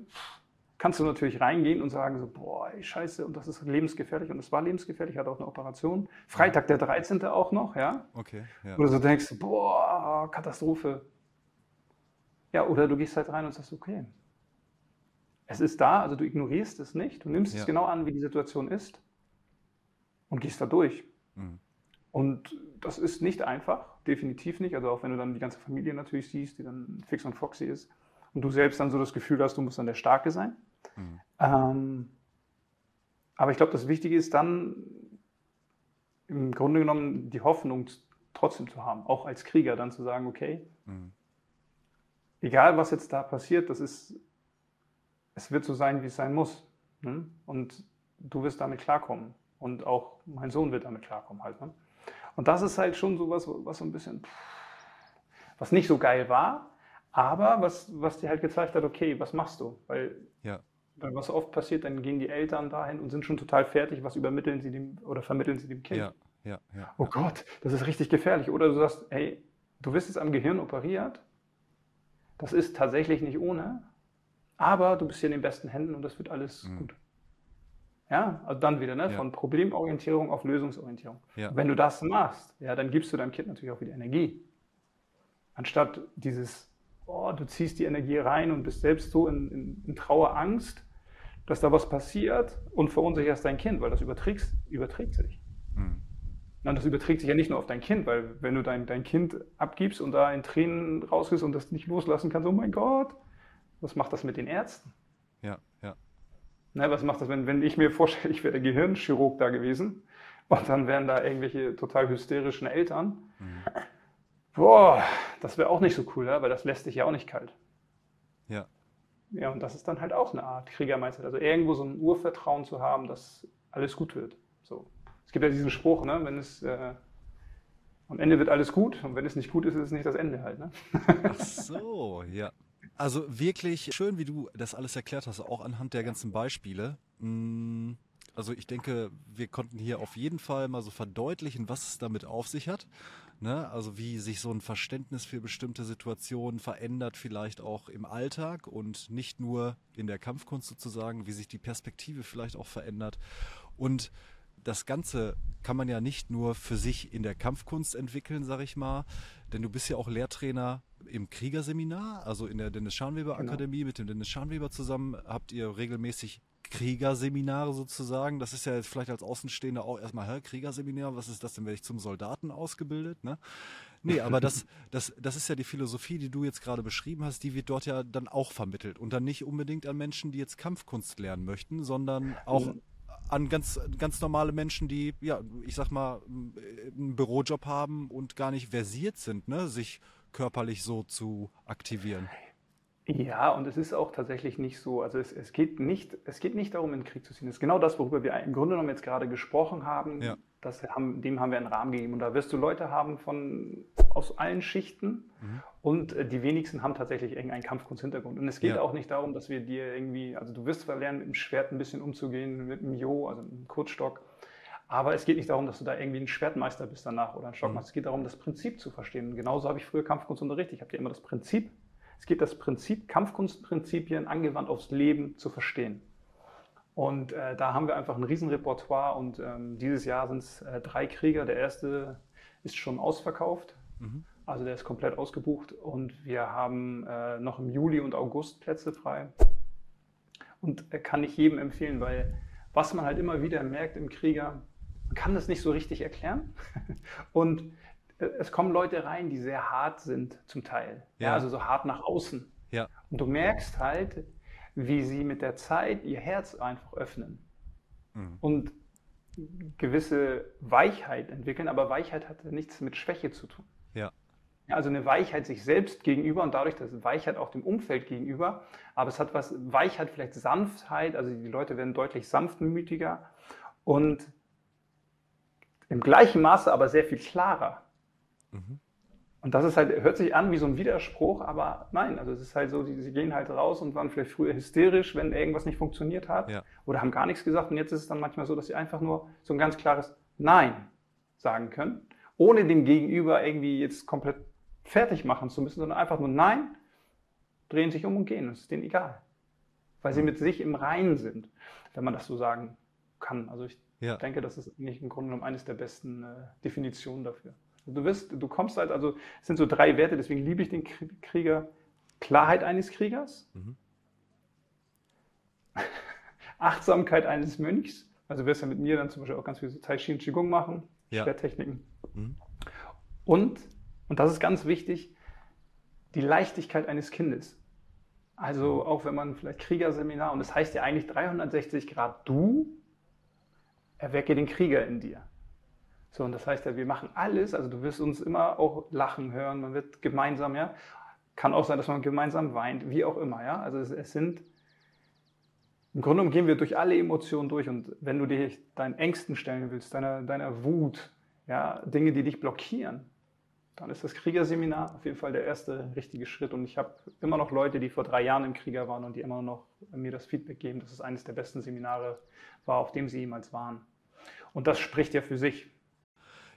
kannst du natürlich reingehen und sagen so, boah, ey, scheiße, und das ist lebensgefährlich. Und es war lebensgefährlich, hat auch eine Operation. Freitag der 13. auch noch, ja. Okay. Ja. Du so denkst, boah, Katastrophe. Ja, oder du gehst halt rein und sagst, okay, es ist da, also du ignorierst es nicht, du nimmst ja. es genau an, wie die Situation ist und gehst da durch. Mhm. Und das ist nicht einfach, definitiv nicht. Also auch wenn du dann die ganze Familie natürlich siehst, die dann fix und foxy ist und du selbst dann so das Gefühl hast, du musst dann der Starke sein. Mhm. Ähm, aber ich glaube, das Wichtige ist dann im Grunde genommen die Hoffnung trotzdem zu haben, auch als Krieger dann zu sagen, okay, mhm. egal was jetzt da passiert, das ist, es wird so sein, wie es sein muss. Ne? Und du wirst damit klarkommen. Und auch mein Sohn wird damit klarkommen halt. Ne? Und das ist halt schon so was, was so ein bisschen, was nicht so geil war, aber was, was dir halt gezeigt hat, okay, was machst du? Weil, ja. Weil was oft passiert, dann gehen die Eltern dahin und sind schon total fertig, was übermitteln sie dem oder vermitteln sie dem Kind. Ja. Ja, ja, oh Gott, das ist richtig gefährlich. Oder du sagst, hey, du wirst jetzt am Gehirn operiert. Das ist tatsächlich nicht ohne, aber du bist hier in den besten Händen und das wird alles mhm. gut. Ja, also dann wieder, ne? Ja. von Problemorientierung auf Lösungsorientierung. Ja. Wenn du das machst, ja, dann gibst du deinem Kind natürlich auch wieder Energie. Anstatt dieses, oh, du ziehst die Energie rein und bist selbst so in, in, in Trauer, Angst, dass da was passiert und verunsicherst dein Kind, weil das überträgt, überträgt sich. Mhm. Und das überträgt sich ja nicht nur auf dein Kind, weil wenn du dein, dein Kind abgibst und da in Tränen rausgehst und das nicht loslassen kannst, oh mein Gott, was macht das mit den Ärzten? Ja, ja. Ne, was macht das, wenn, wenn ich mir vorstelle, <laughs> ich wäre der Gehirnchirurg da gewesen und dann wären da irgendwelche total hysterischen Eltern. Mhm. Boah, das wäre auch nicht so cool, ja, weil das lässt dich ja auch nicht kalt. Ja. Ja, und das ist dann halt auch eine Art Kriegermeister. Also irgendwo so ein Urvertrauen zu haben, dass alles gut wird. So. Es gibt ja diesen Spruch, ne, wenn es äh, am Ende wird alles gut und wenn es nicht gut ist, ist es nicht das Ende halt. Ne? Ach so, ja. Also wirklich schön, wie du das alles erklärt hast, auch anhand der ganzen Beispiele. Mm, Also ich denke, wir konnten hier auf jeden Fall mal so verdeutlichen, was es damit auf sich hat. Ne? Also wie sich so ein Verständnis für bestimmte Situationen verändert, vielleicht auch im Alltag und nicht nur in der Kampfkunst sozusagen, wie sich die Perspektive vielleicht auch verändert. Und das Ganze kann man ja nicht nur für sich in der Kampfkunst entwickeln, sag ich mal, denn du bist ja auch Lehrtrainer im Kriegerseminar, also in der Dennis Scharnweber genau. Akademie mit dem Dennis Scharnweber zusammen habt ihr regelmäßig Kriegerseminare sozusagen. Das ist ja jetzt vielleicht als Außenstehender auch erstmal, hä, Kriegerseminar, was ist das denn? Werde ich zum Soldaten ausgebildet? Ne? Nee, aber das, <laughs> das, das ist ja die Philosophie, die du jetzt gerade beschrieben hast, die wird dort ja dann auch vermittelt. Und dann nicht unbedingt an Menschen, die jetzt Kampfkunst lernen möchten, sondern auch mhm an ganz, ganz normale Menschen, die, ja, ich sag mal, einen Bürojob haben und gar nicht versiert sind, ne, sich körperlich so zu aktivieren. Ja, und es ist auch tatsächlich nicht so. Also es, es, geht nicht, es geht nicht darum, in den Krieg zu ziehen. Es ist genau das, worüber wir im Grunde genommen jetzt gerade gesprochen haben. Ja. Das haben, dem haben wir einen Rahmen gegeben. Und da wirst du Leute haben von aus allen Schichten. Mhm. Und äh, die wenigsten haben tatsächlich irgendeinen Kampfkunsthintergrund. Und es geht ja. auch nicht darum, dass wir dir irgendwie, also du wirst zwar lernen, mit dem Schwert ein bisschen umzugehen, mit dem Jo, also mit dem Kurzstock. Aber es geht nicht darum, dass du da irgendwie ein Schwertmeister bist danach oder ein Stockmeister. Mhm. Es geht darum, das Prinzip zu verstehen. Und genauso habe ich früher Kampfkunst unterrichtet. Ich habe dir immer das Prinzip es geht das Prinzip, Kampfkunstprinzipien angewandt aufs Leben zu verstehen. Und äh, da haben wir einfach ein Riesenrepertoire und ähm, dieses Jahr sind es äh, drei Krieger. Der erste ist schon ausverkauft, mhm. also der ist komplett ausgebucht und wir haben äh, noch im Juli und August Plätze frei. Und äh, kann ich jedem empfehlen, weil was man halt immer wieder merkt im Krieger, man kann das nicht so richtig erklären. <laughs> und es kommen Leute rein, die sehr hart sind zum Teil. Ja. ja. also so hart nach außen. Ja. Und du merkst halt, wie sie mit der Zeit ihr Herz einfach öffnen. Mhm. Und gewisse Weichheit entwickeln, aber Weichheit hat nichts mit Schwäche zu tun. Ja. Also eine Weichheit sich selbst gegenüber und dadurch das Weichheit auch dem Umfeld gegenüber. Aber es hat was, Weichheit vielleicht Sanftheit, also die Leute werden deutlich sanftmütiger und im gleichen Maße aber sehr viel klarer. Mhm. Und das ist halt, hört sich an wie so ein Widerspruch, aber nein, also es ist halt so, die, sie gehen halt raus und waren vielleicht früher hysterisch, wenn irgendwas nicht funktioniert hat ja. oder haben gar nichts gesagt und jetzt ist es dann manchmal so, dass sie einfach nur so ein ganz klares Nein sagen können, ohne dem Gegenüber irgendwie jetzt komplett fertig machen zu müssen, sondern einfach nur Nein, drehen sich um und gehen, das ist denen egal. Weil sie mit sich im Reinen sind, wenn man das so sagen kann. Also ich ja. denke, das ist nicht im Grunde genommen eines der besten äh, Definitionen dafür. Du wirst, du kommst halt, also es sind so drei Werte, deswegen liebe ich den Krieger. Klarheit eines Kriegers, mhm. <laughs> Achtsamkeit eines Mönchs. Also du wirst ja mit mir dann zum Beispiel auch ganz viel so Tai Chi und Qigong machen, ja. Schwerttechniken. Mhm. Und, und das ist ganz wichtig, die Leichtigkeit eines Kindes. Also mhm. auch wenn man vielleicht Kriegerseminar, und das heißt ja eigentlich 360 Grad du, erwecke den Krieger in dir. So, und das heißt ja, wir machen alles, also du wirst uns immer auch lachen hören, man wird gemeinsam, ja. Kann auch sein, dass man gemeinsam weint, wie auch immer, ja. Also es, es sind, im Grunde genommen gehen wir durch alle Emotionen durch und wenn du dich deinen Ängsten stellen willst, deiner, deiner Wut, ja, Dinge, die dich blockieren, dann ist das Kriegerseminar auf jeden Fall der erste richtige Schritt. Und ich habe immer noch Leute, die vor drei Jahren im Krieger waren und die immer noch mir das Feedback geben, dass es eines der besten Seminare war, auf dem sie jemals waren. Und das spricht ja für sich.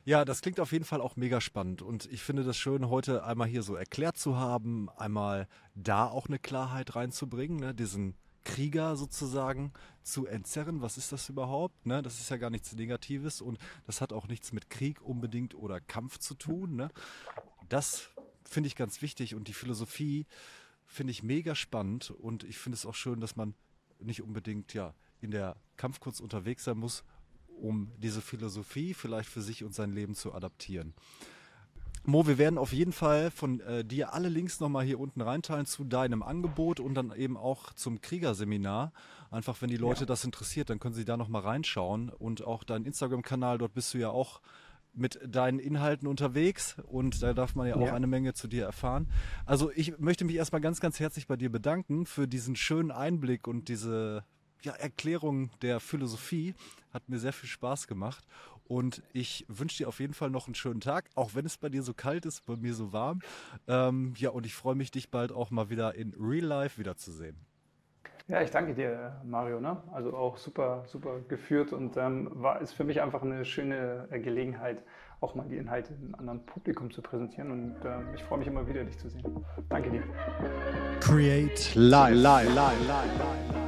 Ja, das klingt auf jeden Fall auch mega spannend und ich finde das schön, heute einmal hier so erklärt zu haben, einmal da auch eine Klarheit reinzubringen, ne? diesen Krieger sozusagen zu entzerren. Was ist das überhaupt? Ne? Das ist ja gar nichts Negatives und das hat auch nichts mit Krieg unbedingt oder Kampf zu tun. Ne? Das finde ich ganz wichtig und die Philosophie finde ich mega spannend und ich finde es auch schön, dass man nicht unbedingt ja in der Kampfkunst unterwegs sein muss, um diese Philosophie vielleicht für sich und sein Leben zu adaptieren. Mo, wir werden auf jeden Fall von äh, dir alle Links nochmal hier unten reinteilen zu deinem Angebot und dann eben auch zum Kriegerseminar. Einfach, wenn die Leute ja. das interessiert, dann können sie da nochmal reinschauen. Und auch dein Instagram-Kanal, dort bist du ja auch mit deinen Inhalten unterwegs und da darf man ja auch ja. eine Menge zu dir erfahren. Also ich möchte mich erstmal ganz, ganz herzlich bei dir bedanken für diesen schönen Einblick und diese ja, Erklärung der Philosophie. Hat mir sehr viel Spaß gemacht. Und ich wünsche dir auf jeden Fall noch einen schönen Tag, auch wenn es bei dir so kalt ist, bei mir so warm. Ähm, ja, und ich freue mich, dich bald auch mal wieder in Real Life wiederzusehen. Ja, ich danke dir, Mario. Ne? Also auch super, super geführt und ähm, war ist für mich einfach eine schöne äh, Gelegenheit, auch mal die Inhalte einem anderen Publikum zu präsentieren. Und ähm, ich freue mich immer wieder, dich zu sehen. Danke dir. Create live, live, live, live, live.